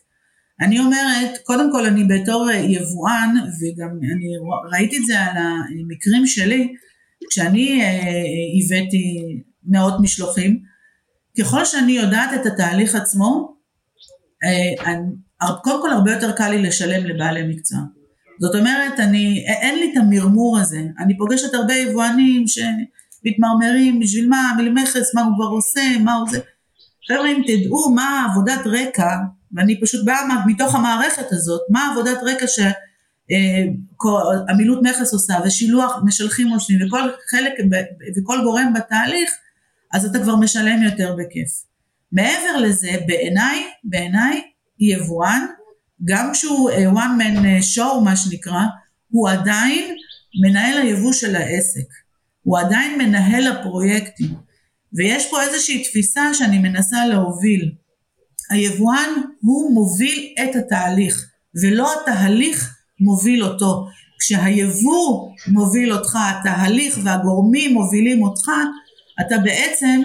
אני אומרת, קודם כל אני בתור יבואן, וגם אני ראיתי את זה על המקרים שלי, כשאני אה, הבאתי מאות משלוחים, ככל שאני יודעת את התהליך עצמו, אה, קודם כל הרבה יותר קל לי לשלם לבעלי מקצוע. זאת אומרת, אני, אין לי את המרמור הזה. אני פוגשת הרבה יבואנים שמתמרמרים, בשביל מה, מכס, מה הוא כבר עושה, מה הוא זה. חבר'ה, אם תדעו מה עבודת רקע, ואני פשוט באה מתוך המערכת הזאת, מה עבודת רקע שעמילות אה, מכס עושה, ושילוח משלחים עושים, וכל חלק, וכל גורם בתהליך, אז אתה כבר משלם יותר בכיף. מעבר לזה, בעיניי, בעיניי, יבואן גם כשהוא אה, one man אה, show מה שנקרא, הוא עדיין מנהל היבוא של העסק, הוא עדיין מנהל הפרויקטים, ויש פה איזושהי תפיסה שאני מנסה להוביל. היבואן הוא מוביל את התהליך, ולא התהליך מוביל אותו. כשהיבוא מוביל אותך, התהליך והגורמים מובילים אותך, אתה בעצם,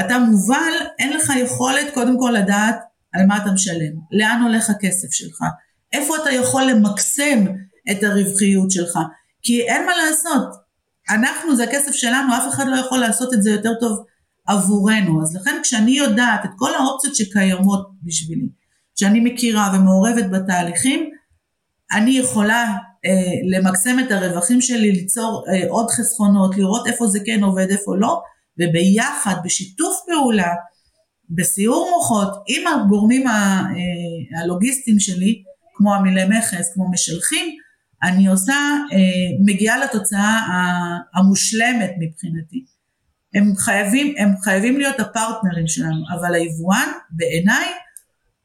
אתה מובל, אין לך יכולת קודם כל לדעת על מה אתה משלם, לאן הולך הכסף שלך, איפה אתה יכול למקסם את הרווחיות שלך, כי אין מה לעשות, אנחנו זה הכסף שלנו, אף אחד לא יכול לעשות את זה יותר טוב עבורנו, אז לכן כשאני יודעת את כל האופציות שקיימות בשבילי, שאני מכירה ומעורבת בתהליכים, אני יכולה אה, למקסם את הרווחים שלי, ליצור אה, עוד חסכונות, לראות איפה זה כן עובד, איפה לא, וביחד, בשיתוף פעולה, בסיעור מוחות עם הגורמים אה, הלוגיסטיים שלי, כמו המילי מכס, כמו משלחים, אני עושה, אה, מגיעה לתוצאה המושלמת מבחינתי. הם חייבים, הם חייבים להיות הפרטנרים שלנו, אבל היבואן בעיניי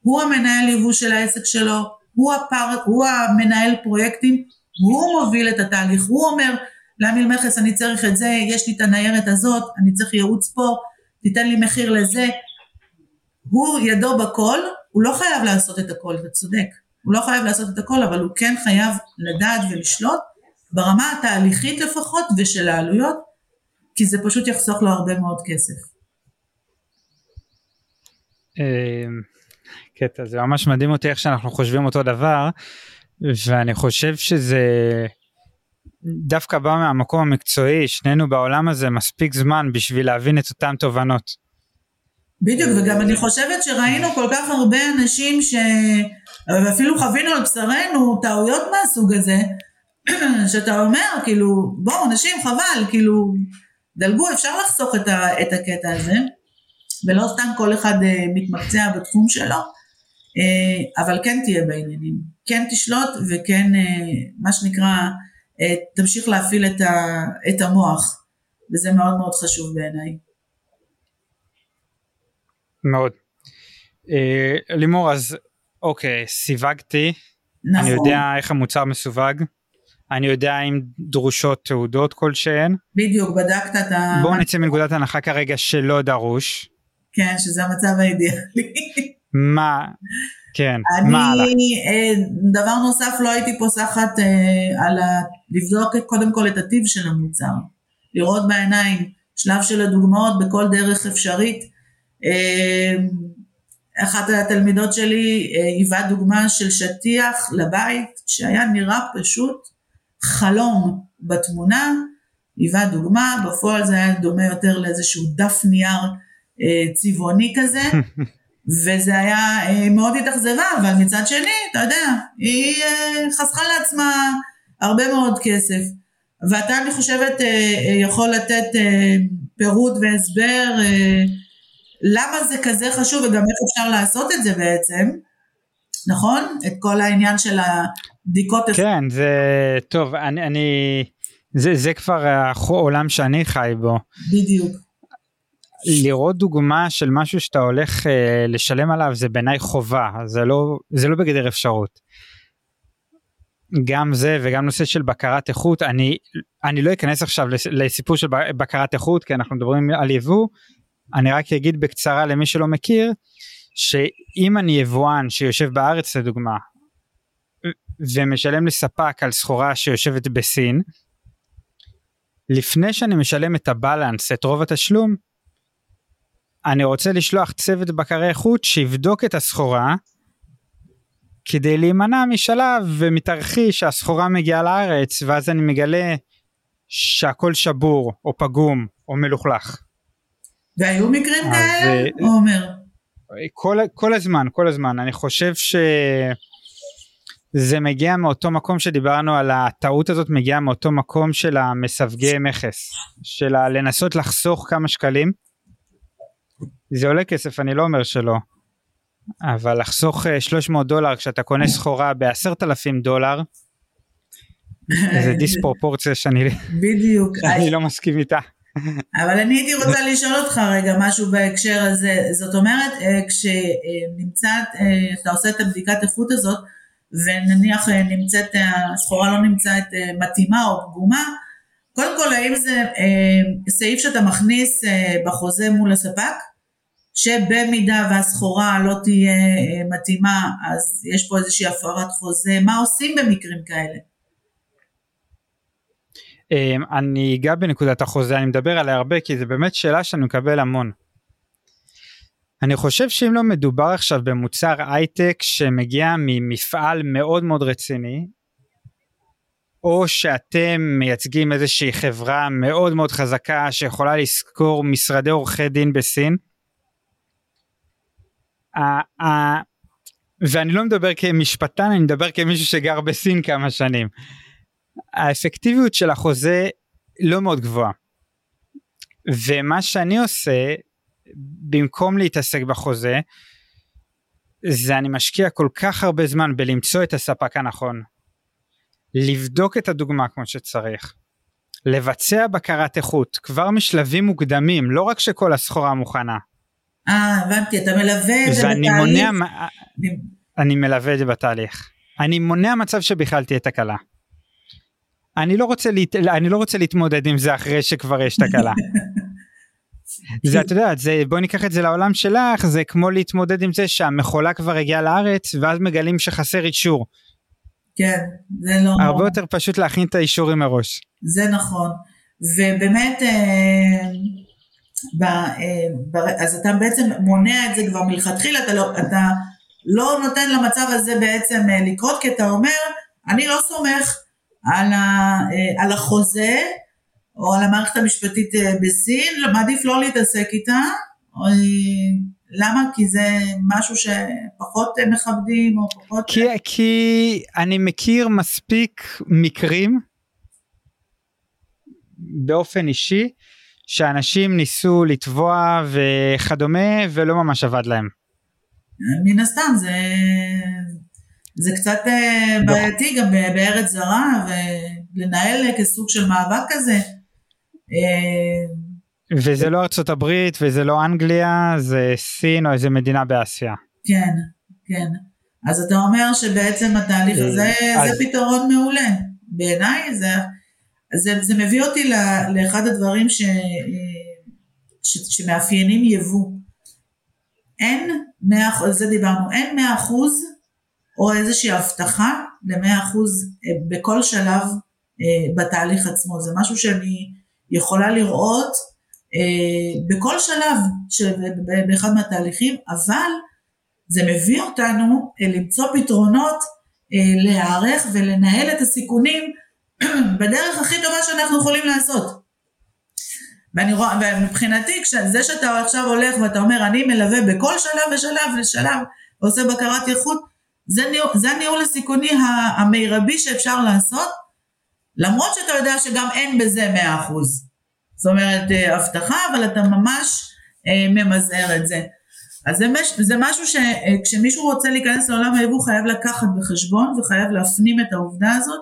הוא המנהל יבוא של העסק שלו, הוא, הפר, הוא המנהל פרויקטים, הוא מוביל את התהליך, הוא אומר לעמיל מכס אני צריך את זה, יש לי את הניירת הזאת, אני צריך ייעוץ פה, תיתן לי מחיר לזה, הוא ידו בכל, הוא לא חייב לעשות את הכל, אתה צודק. הוא לא חייב לעשות את הכל, אבל הוא כן חייב לדעת ולשלוט ברמה התהליכית לפחות ושל העלויות, כי זה פשוט יחסוך לו הרבה מאוד כסף. אמ, קטע, זה ממש מדהים אותי איך שאנחנו חושבים אותו דבר, ואני חושב שזה דווקא בא מהמקום המקצועי, שנינו בעולם הזה מספיק זמן בשביל להבין את אותן תובנות. בדיוק, וגם אני חושבת שראינו כל כך הרבה אנשים ש... ואפילו חווינו על בשרנו טעויות מהסוג הזה, שאתה אומר, כאילו, בואו, אנשים, חבל, כאילו, דלגו, אפשר לחסוך את, ה... את הקטע הזה, ולא סתם כל אחד uh, מתמקצע בתחום שלו, uh, אבל כן תהיה בעניינים, כן תשלוט וכן, uh, מה שנקרא, uh, תמשיך להפעיל את, ה... את המוח, וזה מאוד מאוד חשוב בעיניי. מאוד. אה, לימור אז אוקיי סיווגתי נכון. אני יודע איך המוצר מסווג אני יודע אם דרושות תעודות כלשהן. בדיוק בדקת את ה... בואו נצא מנקודת הנחה כרגע שלא דרוש. כן שזה המצב האידיאלי. מה כן אני, מה הלאה? אה, דבר נוסף לא הייתי פוסחת אה, על ה... לבדוק קודם כל את הטיב של המוצר לראות בעיניים שלב של הדוגמאות בכל דרך אפשרית אחת התלמידות שלי אה, היווה דוגמה של שטיח לבית שהיה נראה פשוט חלום בתמונה היווה דוגמה, בפועל זה היה דומה יותר לאיזשהו דף נייר אה, צבעוני כזה, וזה היה אה, מאוד התאכזבה, אבל מצד שני, אתה יודע, היא אה, חסכה לעצמה הרבה מאוד כסף. ואתה, אני חושבת, אה, יכול לתת אה, פירוט והסבר אה, למה זה כזה חשוב וגם איך אפשר לעשות את זה בעצם, נכון? את כל העניין של הבדיקות. כן, זה טוב, אני, אני זה, זה כבר העולם שאני חי בו. בדיוק. לראות דוגמה של משהו שאתה הולך אה, לשלם עליו זה בעיניי חובה, זה לא, זה לא בגדר אפשרות. גם זה וגם נושא של בקרת איכות, אני, אני לא אכנס עכשיו לסיפור של בקרת איכות כי אנחנו מדברים על יבוא, אני רק אגיד בקצרה למי שלא מכיר, שאם אני יבואן שיושב בארץ לדוגמה, ומשלם לספק על סחורה שיושבת בסין, לפני שאני משלם את הבלנס, את רוב התשלום, אני רוצה לשלוח צוות בקרי איכות שיבדוק את הסחורה כדי להימנע משלב ומתרחיש שהסחורה מגיעה לארץ ואז אני מגלה שהכל שבור או פגום או מלוכלך. והיו מקרים כאלה? עומר. כל, כל הזמן, כל הזמן. אני חושב ש... זה מגיע מאותו מקום שדיברנו על הטעות הזאת מגיעה מאותו מקום של המסווגי מכס של לנסות לחסוך כמה שקלים זה עולה כסף אני לא אומר שלא אבל לחסוך 300 אה, דולר כשאתה קונה סחורה ב-10,000 דולר זה דיספרופורציה שאני בדיוק אני לא מסכים איתה אבל אני הייתי רוצה לשאול אותך רגע משהו בהקשר הזה. זאת אומרת אה, כשנמצא אה, אתה עושה את הבדיקת איכות הזאת ונניח אה, נמצאת, הסחורה לא נמצאת מתאימה או פגומה, קודם כל האם זה אה, סעיף שאתה מכניס בחוזה מול הספק, שבמידה והסחורה לא תהיה מתאימה אז יש פה איזושהי הפרת חוזה, מה עושים במקרים כאלה? אני אגע בנקודת החוזה, אני מדבר עליה הרבה כי זו באמת שאלה שאני מקבל המון. אני חושב שאם לא מדובר עכשיו במוצר הייטק שמגיע ממפעל מאוד מאוד רציני, או שאתם מייצגים איזושהי חברה מאוד מאוד חזקה שיכולה לשכור משרדי עורכי דין בסין, ואני לא מדבר כמשפטן, אני מדבר כמישהו שגר בסין כמה שנים. האפקטיביות של החוזה לא מאוד גבוהה. ומה שאני עושה במקום להתעסק בחוזה, זה אני משקיע כל כך הרבה זמן בלמצוא את הספק הנכון, לבדוק את הדוגמה כמו שצריך, לבצע בקרת איכות כבר משלבים מוקדמים, לא רק שכל הסחורה מוכנה. אה, הבנתי, אתה מלווה את זה בתהליך. מונע, אני מלווה את זה בתהליך. אני מונע מצב שבכלל תהיה תקלה. אני לא רוצה, להת... אני לא רוצה להתמודד עם זה אחרי שכבר יש תקלה. זה את יודעת זה בוא ניקח את זה לעולם שלך זה כמו להתמודד עם זה שהמכולה כבר הגיעה לארץ ואז מגלים שחסר אישור. כן זה לא הרבה יותר פשוט להכין את האישורים מראש. זה נכון ובאמת אה, ב, אה, ב, אז אתה בעצם מונע את זה כבר מלכתחילה אתה לא, אתה לא נותן למצב הזה בעצם אה, לקרות כי אתה אומר אני לא סומך על, ה, אה, על החוזה או על המערכת המשפטית אה, בסין, מעדיף לא להתעסק איתה. או, למה? כי זה משהו שפחות אה, מכבדים או פחות... כי, כי אני מכיר מספיק מקרים באופן אישי שאנשים ניסו לתבוע וכדומה ולא ממש עבד להם. מן הסתם זה, זה קצת אה, בעייתי גם בארץ זרה ולנהל כסוג של מאבק כזה. אה, וזה לא ארצות הברית וזה לא אנגליה זה סין או איזה מדינה באסיה. כן כן אז אתה אומר שבעצם התהליך אה, הזה אז... זה פתרון מעולה בעיניי זה, זה, זה מביא אותי לאחד הדברים ש, ש, שמאפיינים יבוא. אין 100% על זה דיברנו אין 100% או איזושהי הבטחה ל-100% אה, בכל שלב בתהליך עצמו זה משהו שאני יכולה לראות אה, בכל שלב של, באחד מהתהליכים, אבל זה מביא אותנו אה, למצוא פתרונות, אה, להיערך ולנהל את הסיכונים בדרך הכי טובה שאנחנו יכולים לעשות. ואני רואה, ומבחינתי, זה שאתה עכשיו הולך ואתה אומר, אני מלווה בכל שלב ושלב ושלב, ועושה בקרת איכות, זה, ניהול, זה הניהול הסיכוני המרבי שאפשר לעשות, למרות שאתה יודע שגם אין בזה מאה אחוז. זאת אומרת, אה, הבטחה, אבל אתה ממש אה, ממזער את זה. אז זה, מש, זה משהו שכשמישהו רוצה להיכנס לעולם היבוא חייב לקחת בחשבון וחייב להפנים את העובדה הזאת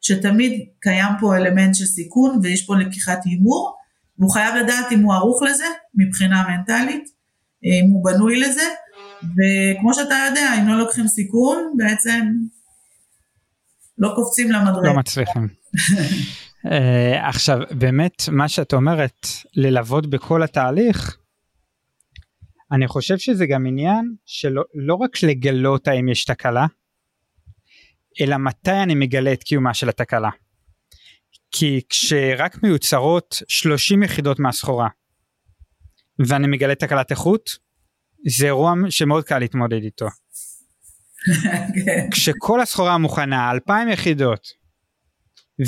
שתמיד קיים פה אלמנט של סיכון ויש פה לקיחת הימור והוא חייב לדעת אם הוא ערוך לזה מבחינה מנטלית, אם הוא בנוי לזה וכמו שאתה יודע אם לא לוקחים סיכון בעצם לא קופצים למדרגה. לא מצליחים. uh, עכשיו באמת מה שאת אומרת ללוות בכל התהליך אני חושב שזה גם עניין שלא לא רק לגלות האם יש תקלה, אלא מתי אני מגלה את קיומה של התקלה. כי כשרק מיוצרות 30 יחידות מהסחורה ואני מגלה תקלת איכות, זה אירוע שמאוד קל להתמודד איתו. כן. כשכל הסחורה מוכנה, 2,000 יחידות,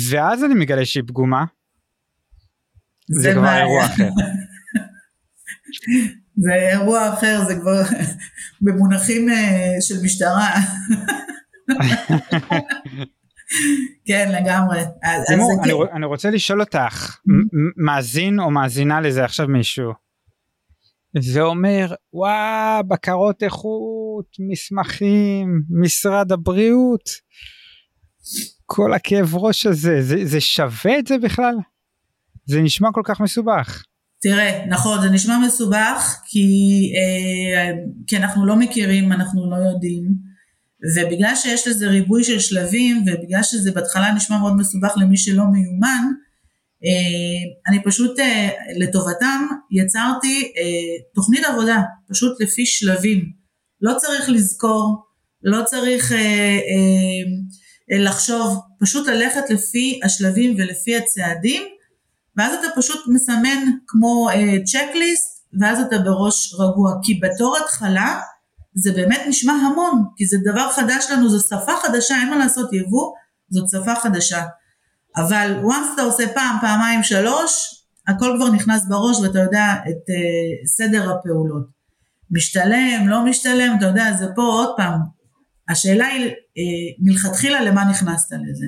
ואז אני מגלה שהיא פגומה, זה, זה כבר אירוע אחר. זה אירוע אחר, זה כבר במונחים אה, של משטרה. כן, לגמרי. אני, כן. אני רוצה לשאול אותך, מאזין או מאזינה לזה עכשיו מישהו, זה אומר, וואה, בקרות איכות, מסמכים, משרד הבריאות, כל הכאב ראש הזה, זה, זה שווה את זה בכלל? זה נשמע כל כך מסובך. תראה, נכון, זה נשמע מסובך כי, אה, כי אנחנו לא מכירים, אנחנו לא יודעים, ובגלל שיש לזה ריבוי של שלבים, ובגלל שזה בהתחלה נשמע מאוד מסובך למי שלא מיומן, אני פשוט אה, לטובתם יצרתי אה, תוכנית עבודה, פשוט לפי שלבים. לא צריך לזכור, לא צריך אה, אה, לחשוב, פשוט ללכת לפי השלבים ולפי הצעדים, ואז אתה פשוט מסמן כמו צ'קליסט, ואז אתה בראש רגוע, כי בתור התחלה זה באמת נשמע המון, כי זה דבר חדש לנו, זו שפה חדשה, אין מה לעשות יבוא, זאת שפה חדשה. אבל once אתה עושה פעם, פעמיים, שלוש, הכל כבר נכנס בראש ואתה יודע את uh, סדר הפעולות. משתלם, לא משתלם, אתה יודע, זה פה עוד פעם, השאלה היא uh, מלכתחילה למה נכנסת לזה.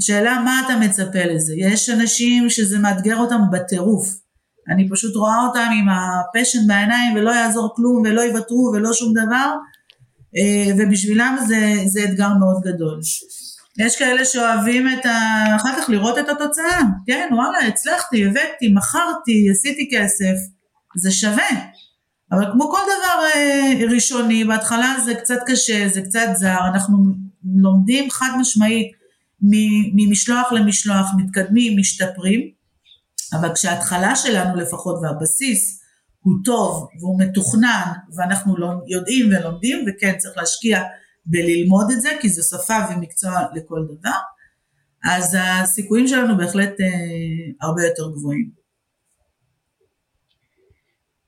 השאלה מה אתה מצפה לזה, יש אנשים שזה מאתגר אותם בטירוף, אני פשוט רואה אותם עם הפשן בעיניים ולא יעזור כלום ולא יוותרו ולא שום דבר אה, ובשבילם זה, זה אתגר מאוד גדול. יש כאלה שאוהבים את ה... אחר כך לראות את התוצאה, כן וואלה הצלחתי, הבאתי, מכרתי, עשיתי כסף, זה שווה. אבל כמו כל דבר אה, ראשוני, בהתחלה זה קצת קשה, זה קצת זר, אנחנו לומדים חד משמעית ממשלוח למשלוח, מתקדמים, משתפרים, אבל כשההתחלה שלנו לפחות והבסיס הוא טוב והוא מתוכנן ואנחנו לא יודעים ולומדים וכן צריך להשקיע בללמוד את זה כי זו שפה ומקצוע לכל דבר, אז הסיכויים שלנו בהחלט אה, הרבה יותר גבוהים.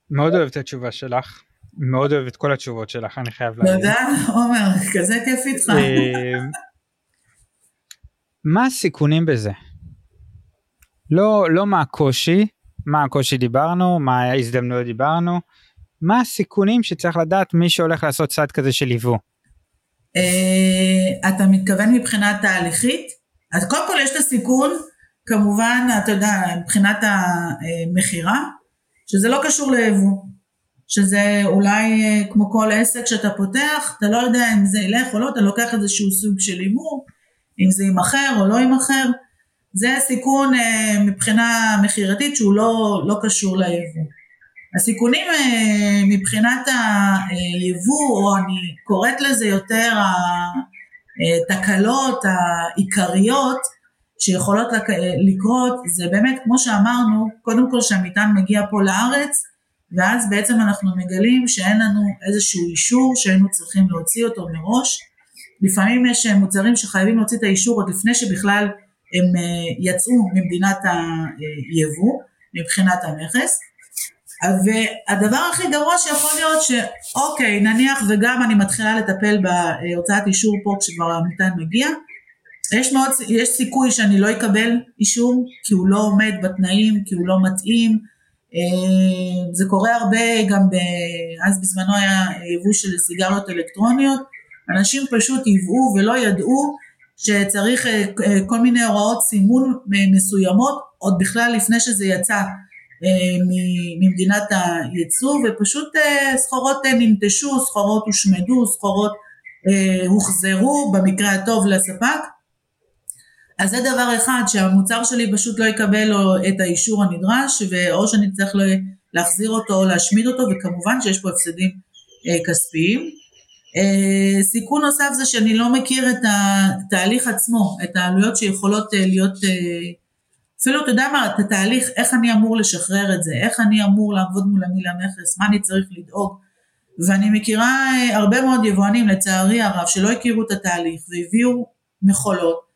מאוד אוהב את התשובה שלך, מאוד אוהב את כל התשובות שלך, אני חייב להגיד. תודה, עומר, כזה כיף איתך. אה, מה הסיכונים בזה? לא, לא מה הקושי, מה הקושי דיברנו, מה ההזדמנויות דיברנו, מה הסיכונים שצריך לדעת מי שהולך לעשות צעד כזה של יבוא? Uh, אתה מתכוון מבחינה תהליכית? אז קודם כל יש את הסיכון, כמובן, אתה יודע, מבחינת המכירה, שזה לא קשור ליבוא. שזה אולי אה, כמו כל עסק שאתה פותח, אתה לא יודע אם זה ילך או לא, אתה לוקח איזשהו סוג של הימור, אם זה יימכר או לא יימכר, זה סיכון אה, מבחינה מכירתית שהוא לא, לא קשור ליבוא. הסיכונים אה, מבחינת היבוא, או אני קוראת לזה יותר התקלות העיקריות שיכולות לקרות, זה באמת כמו שאמרנו, קודם כל שהמטען מגיע פה לארץ, ואז בעצם אנחנו מגלים שאין לנו איזשהו אישור שהיינו צריכים להוציא אותו מראש, לפעמים יש אה, מוצרים שחייבים להוציא את האישור עוד לפני שבכלל הם אה, יצאו ממדינת היבוא, מבחינת המכס. והדבר הכי גרוע שיכול להיות שאוקיי, נניח וגם אני מתחילה לטפל בהוצאת אישור פה כשכבר המטען מגיע, יש, מאוד, יש סיכוי שאני לא אקבל אישור כי הוא לא עומד בתנאים, כי הוא לא מתאים. אה, זה קורה הרבה גם, ב, אז בזמנו היה יבוא של סיגריות אלקטרוניות, אנשים פשוט ייבאו ולא ידעו שצריך אה, אה, כל מיני הוראות סימון מסוימות, עוד בכלל לפני שזה יצא ממדינת הייצוא, ופשוט סחורות ננטשו, סחורות הושמדו, סחורות הוחזרו במקרה הטוב לספק. אז זה דבר אחד, שהמוצר שלי פשוט לא יקבל את האישור הנדרש, ואו שאני צריך להחזיר אותו או להשמיד אותו, וכמובן שיש פה הפסדים אה, כספיים. אה, סיכון נוסף זה שאני לא מכיר את התהליך עצמו, את העלויות שיכולות אה, להיות, אה, אפילו אתה יודע מה, את התהליך, איך אני אמור לשחרר את זה, איך אני אמור לעבוד מול המילה מכס, מה אני צריך לדאוג. ואני מכירה אה, הרבה מאוד יבואנים, לצערי הרב, שלא הכירו את התהליך והביאו מכולות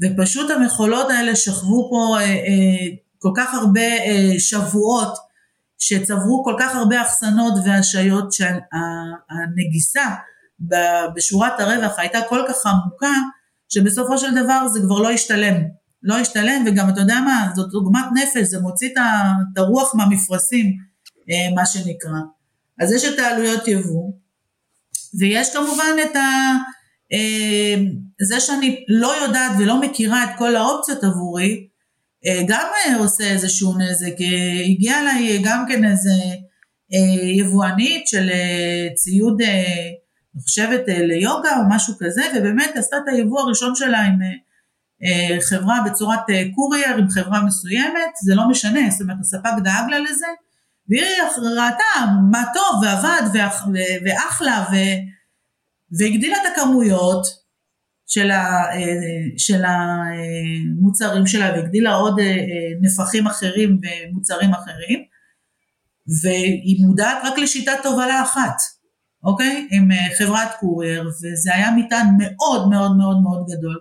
ופשוט המכולות האלה שכבו פה אה, אה, כל כך הרבה אה, שבועות, שצברו כל כך הרבה אחסנות והשעיות שהנגיסה בשורת הרווח הייתה כל כך עמוקה, שבסופו של דבר זה כבר לא השתלם. לא השתלם, וגם אתה יודע מה, זאת עוגמת נפש, זה מוציא את הרוח מהמפרשים, אה, מה שנקרא. אז יש את העלויות יבוא, ויש כמובן את ה... אמ, זה שאני לא יודעת ולא מכירה את כל האופציות עבורי, אה, גם אה, עושה איזשהו נזק. אה, הגיעה אליי גם כן איזה יבואנית של ציוד, אני חושבת ליוגה או משהו כזה, ובאמת עשתה את היבוא הראשון שלה עם חברה בצורת קורייר, עם חברה מסוימת, זה לא משנה, זאת אומרת הספק דאג לה לזה, והיא ראתה מה טוב ועבד ואחלה, והגדילה את הכמויות של, ה, של המוצרים שלה והגדילה עוד אה, נפחים אחרים ומוצרים אחרים והיא מודעת רק לשיטת תובלה אחת, אוקיי? עם אה, חברת קורייר וזה היה מטען מאוד מאוד מאוד מאוד גדול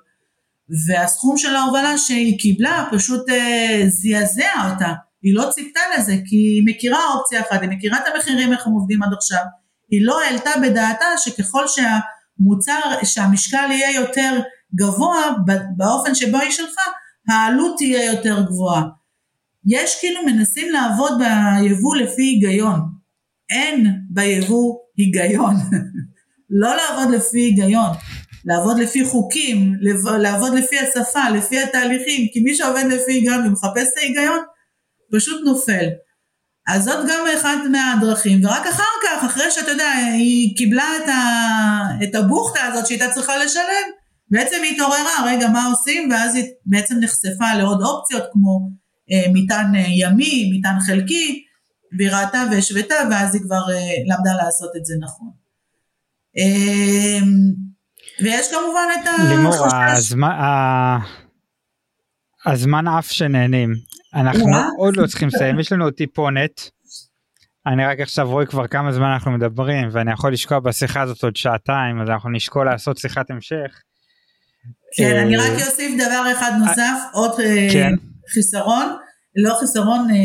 והסכום של ההובלה שהיא קיבלה פשוט אה, זעזע אותה, היא לא ציפתה לזה כי היא מכירה אופציה אחת, היא מכירה את המחירים איך הם עובדים עד עכשיו היא לא העלתה בדעתה שככל שהמוצר, שהמשקל יהיה יותר גבוה באופן שבו היא שלחה, העלות תהיה יותר גבוהה. יש כאילו מנסים לעבוד ביבוא לפי היגיון. אין ביבוא היגיון. לא לעבוד לפי היגיון, לעבוד לפי חוקים, לעבוד לפי השפה, לפי התהליכים, כי מי שעובד לפי היגיון ומחפש את ההיגיון, פשוט נופל. אז זאת גם אחת מהדרכים, ורק אחר כך, אחרי שאתה יודע, היא קיבלה את, ה, את הבוכטה הזאת שהייתה צריכה לשלם, בעצם היא התעוררה, רגע, מה עושים? ואז היא בעצם נחשפה לעוד אופציות כמו אה, מטען אה, ימי, מטען חלקי, והיא ראתה והשוותה, ואז היא כבר אה, למדה לעשות את זה נכון. אה, ויש כמובן את החשש. לימור, הזמן, הזמן אף שנהנים. אנחנו עוד לא צריכים לסיים, יש לנו טיפונת. אני רק עכשיו רואה כבר כמה זמן אנחנו מדברים ואני יכול לשקוע בשיחה הזאת עוד שעתיים אז אנחנו נשקול לעשות שיחת המשך. כן, אני רק אה, אוסיף דבר אחד נוסף, עוד אה, כן. חיסרון, לא חיסרון, אה,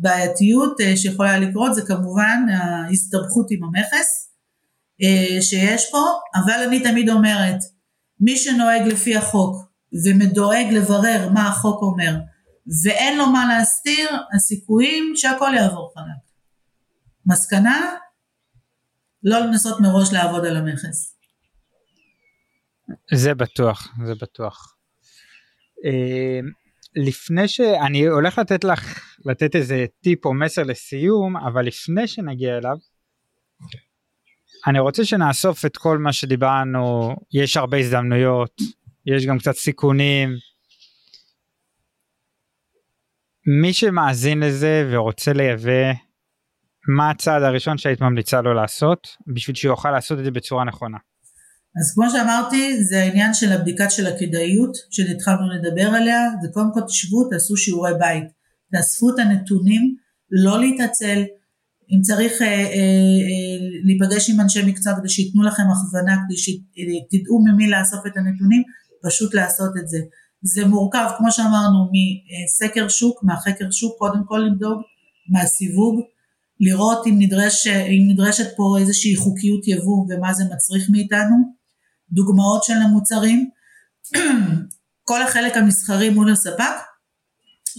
בעייתיות שיכולה לקרות זה כמובן ההסתבכות עם המכס שיש פה, אבל אני תמיד אומרת, מי שנוהג לפי החוק ומדואג לברר מה החוק אומר ואין לו מה להסתיר, הסיכויים שהכל יעבור חלק. מסקנה, לא לנסות מראש לעבוד על המכס. זה בטוח, זה בטוח. אה, לפני שאני הולך לתת לך, לתת איזה טיפ או מסר לסיום, אבל לפני שנגיע אליו, אני רוצה שנאסוף את כל מה שדיברנו, יש הרבה הזדמנויות, יש גם קצת סיכונים, מי שמאזין לזה ורוצה לייבא, מה הצעד הראשון שהיית ממליצה לו לעשות בשביל שיוכל לעשות את זה בצורה נכונה? אז כמו שאמרתי זה העניין של הבדיקת של הכדאיות שהתחלנו לדבר עליה זה קודם כל תשבו תעשו שיעורי בית תאספו את הנתונים לא להתעצל אם צריך אה, אה, אה, להיפגש עם אנשי מקצוע כדי שייתנו לכם הכוונה כדי שתדעו ממי לאסוף את הנתונים פשוט לעשות את זה. זה מורכב, כמו שאמרנו, מסקר שוק, מהחקר שוק, קודם כל לבדוק, מהסיווג, לראות אם, נדרש, אם נדרשת פה איזושהי חוקיות יבוא ומה זה מצריך מאיתנו, דוגמאות של המוצרים, כל החלק המסחרי מול הספק,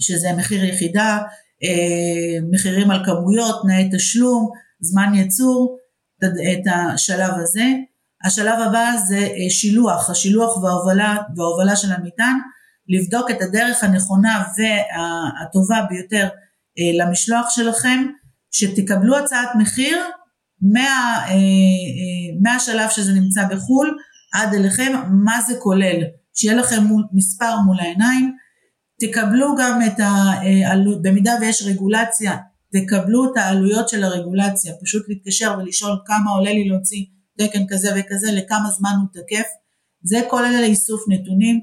שזה מחיר יחידה, מחירים על כמויות, תנאי תשלום, זמן ייצור, את השלב הזה. השלב הבא זה אה, שילוח, השילוח וההובלה, וההובלה של המטען, לבדוק את הדרך הנכונה והטובה ביותר אה, למשלוח שלכם, שתקבלו הצעת מחיר מה, מהשלב שזה נמצא בחו"ל עד אליכם, מה זה כולל, שיהיה לכם מספר מול העיניים, תקבלו גם את העלות, אה, במידה ויש רגולציה, תקבלו את העלויות של הרגולציה, פשוט להתקשר ולשאול כמה עולה לי להוציא תקן כזה וכזה, לכמה זמן הוא תקף, זה כל אלה לאיסוף נתונים,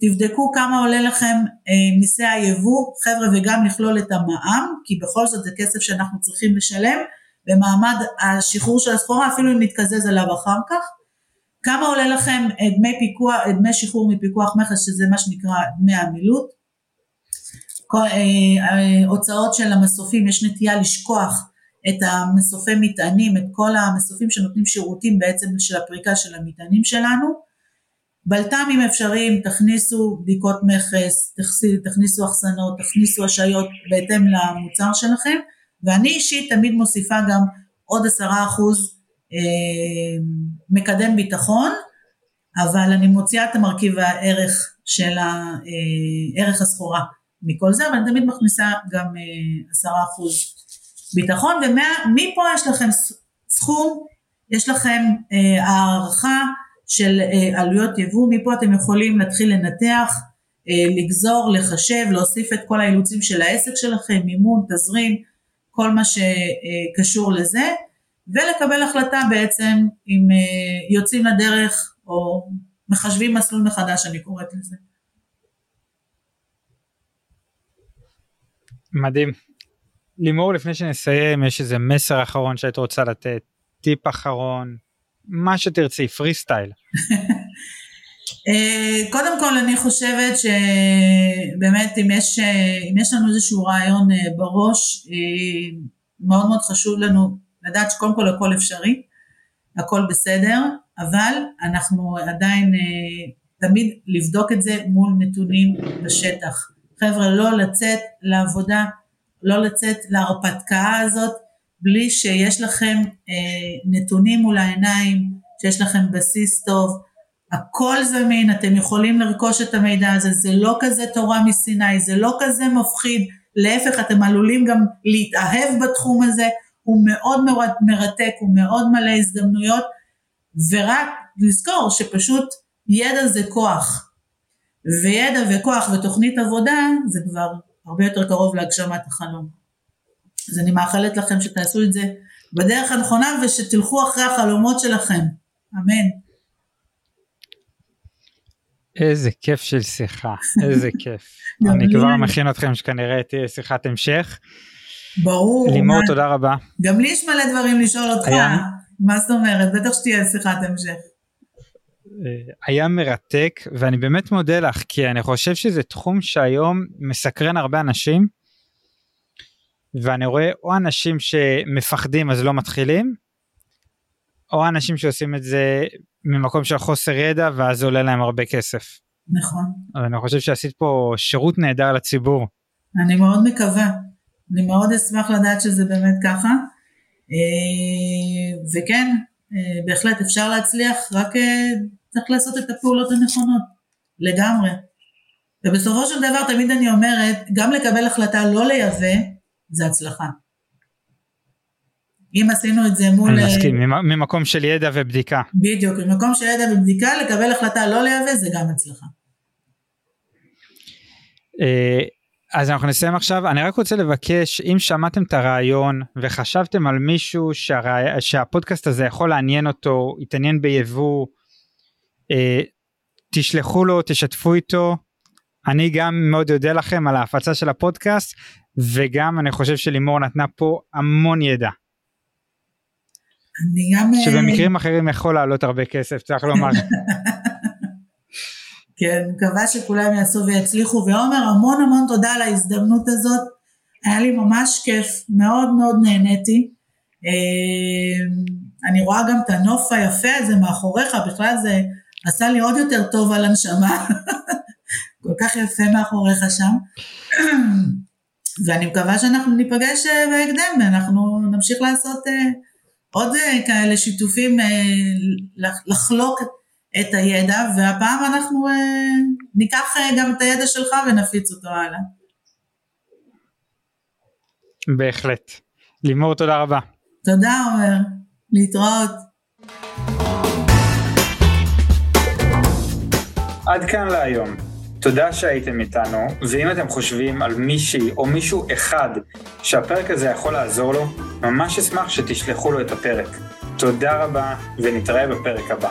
תבדקו כמה עולה לכם אה, מיסי היבוא, חבר'ה וגם לכלול את המע"מ, כי בכל זאת זה כסף שאנחנו צריכים לשלם, במעמד השחרור של הסחורה, אפילו אם נתקזז עליו אחר כך, כמה עולה לכם אה, דמי פיקוח, דמי שחרור מפיקוח מכס, שזה מה שנקרא דמי המילוט, ההוצאות אה, של המסופים, יש נטייה לשכוח את המסופי מטענים, את כל המסופים שנותנים שירותים בעצם של הפריקה של המטענים שלנו. בלת"מים אפשריים, תכניסו בדיקות מכס, תכניסו אחסנות, תכניסו השעיות בהתאם למוצר שלכם, ואני אישית תמיד מוסיפה גם עוד עשרה אחוז אה, מקדם ביטחון, אבל אני מוציאה את המרכיב הערך של אה, ערך הסחורה. מכל זה, אבל אני תמיד מכניסה גם אה, עשרה אחוז ביטחון, ומפה יש לכם סכום, יש לכם אה, הערכה של אה, עלויות יבוא, מפה אתם יכולים להתחיל לנתח, לגזור, לחשב, להוסיף את כל האילוצים של העסק שלכם, מימון, תזרים, כל מה שקשור לזה, ולקבל החלטה בעצם אם יוצאים לדרך או מחשבים מסלול מחדש, אני קוראת לזה. מדהים. לימור, לפני שנסיים, יש איזה מסר אחרון שהיית רוצה לתת, טיפ אחרון, מה שתרצי, פרי סטייל. אה, קודם כל אני חושבת שבאמת אם יש, אם יש לנו איזשהו רעיון אה, בראש, אה, מאוד מאוד חשוב לנו לדעת שקודם כל הכל אפשרי, הכל בסדר, אבל אנחנו עדיין תמיד לבדוק את זה מול נתונים בשטח. חבר'ה, לא לצאת לעבודה, לא לצאת להרפתקה הזאת, בלי שיש לכם אה, נתונים מול העיניים, שיש לכם בסיס טוב, הכל זמין, אתם יכולים לרכוש את המידע הזה, זה לא כזה תורה מסיני, זה לא כזה מפחיד, להפך אתם עלולים גם להתאהב בתחום הזה, הוא מאוד מרתק, הוא מאוד מלא הזדמנויות, ורק לזכור שפשוט ידע זה כוח, וידע וכוח ותוכנית עבודה זה כבר הרבה יותר קרוב להגשמת החלום. אז אני מאחלת לכם שתעשו את זה בדרך הנכונה ושתלכו אחרי החלומות שלכם, אמן. איזה כיף של שיחה, איזה כיף. אני כבר מכין אתכם שכנראה תהיה שיחת המשך. ברור. לימור, תודה רבה. גם לי יש מלא דברים לשאול אותך. היה... מה זאת אומרת? בטח שתהיה שיחת המשך. אה, היה מרתק ואני באמת מודה לך כי אני חושב שזה תחום שהיום מסקרן הרבה אנשים ואני רואה או אנשים שמפחדים אז לא מתחילים או אנשים שעושים את זה ממקום של חוסר ידע ואז עולה להם הרבה כסף. נכון. אני חושב שעשית פה שירות נהדר לציבור. אני מאוד מקווה, אני מאוד אשמח לדעת שזה באמת ככה אה, וכן אה, בהחלט אפשר להצליח רק צריך לעשות את הפעולות הנכונות, לגמרי. ובסופו של דבר תמיד אני אומרת, גם לקבל החלטה לא לייבא, זה הצלחה. אם עשינו את זה מול... אני מסכים, ממקום של ידע ובדיקה. בדיוק, ממקום של ידע ובדיקה, לקבל החלטה לא לייבא זה גם הצלחה. אה, אז אנחנו נסיים עכשיו, אני רק רוצה לבקש, אם שמעתם את הרעיון וחשבתם על מישהו שהרעי... שהפודקאסט הזה יכול לעניין אותו, התעניין ביבוא, אה, תשלחו לו, תשתפו איתו. אני גם מאוד אודה לכם על ההפצה של הפודקאסט, וגם אני חושב שלימור נתנה פה המון ידע. אני גם... אה, שבמקרים אחרים יכול לעלות הרבה כסף, צריך לומר. כן, מקווה שכולם יעשו ויצליחו, ועומר המון המון תודה על ההזדמנות הזאת, היה לי ממש כיף, מאוד מאוד נהניתי. אה, אני רואה גם את הנוף היפה הזה מאחוריך, בכלל זה עשה לי עוד יותר טוב על הנשמה, כל כך יפה מאחוריך שם. ואני מקווה שאנחנו ניפגש אה, בהקדם ואנחנו נמשיך לעשות אה, עוד אה, כאלה שיתופים, לחלוק את הידע, והפעם אנחנו ניקח גם את הידע שלך ונפיץ אותו הלאה. בהחלט. לימור, תודה רבה. תודה, עומר. להתראות. עד כאן להיום. תודה שהייתם איתנו, ואם אתם חושבים על מישהי או מישהו אחד שהפרק הזה יכול לעזור לו, ממש אשמח שתשלחו לו את הפרק. תודה רבה, ונתראה בפרק הבא.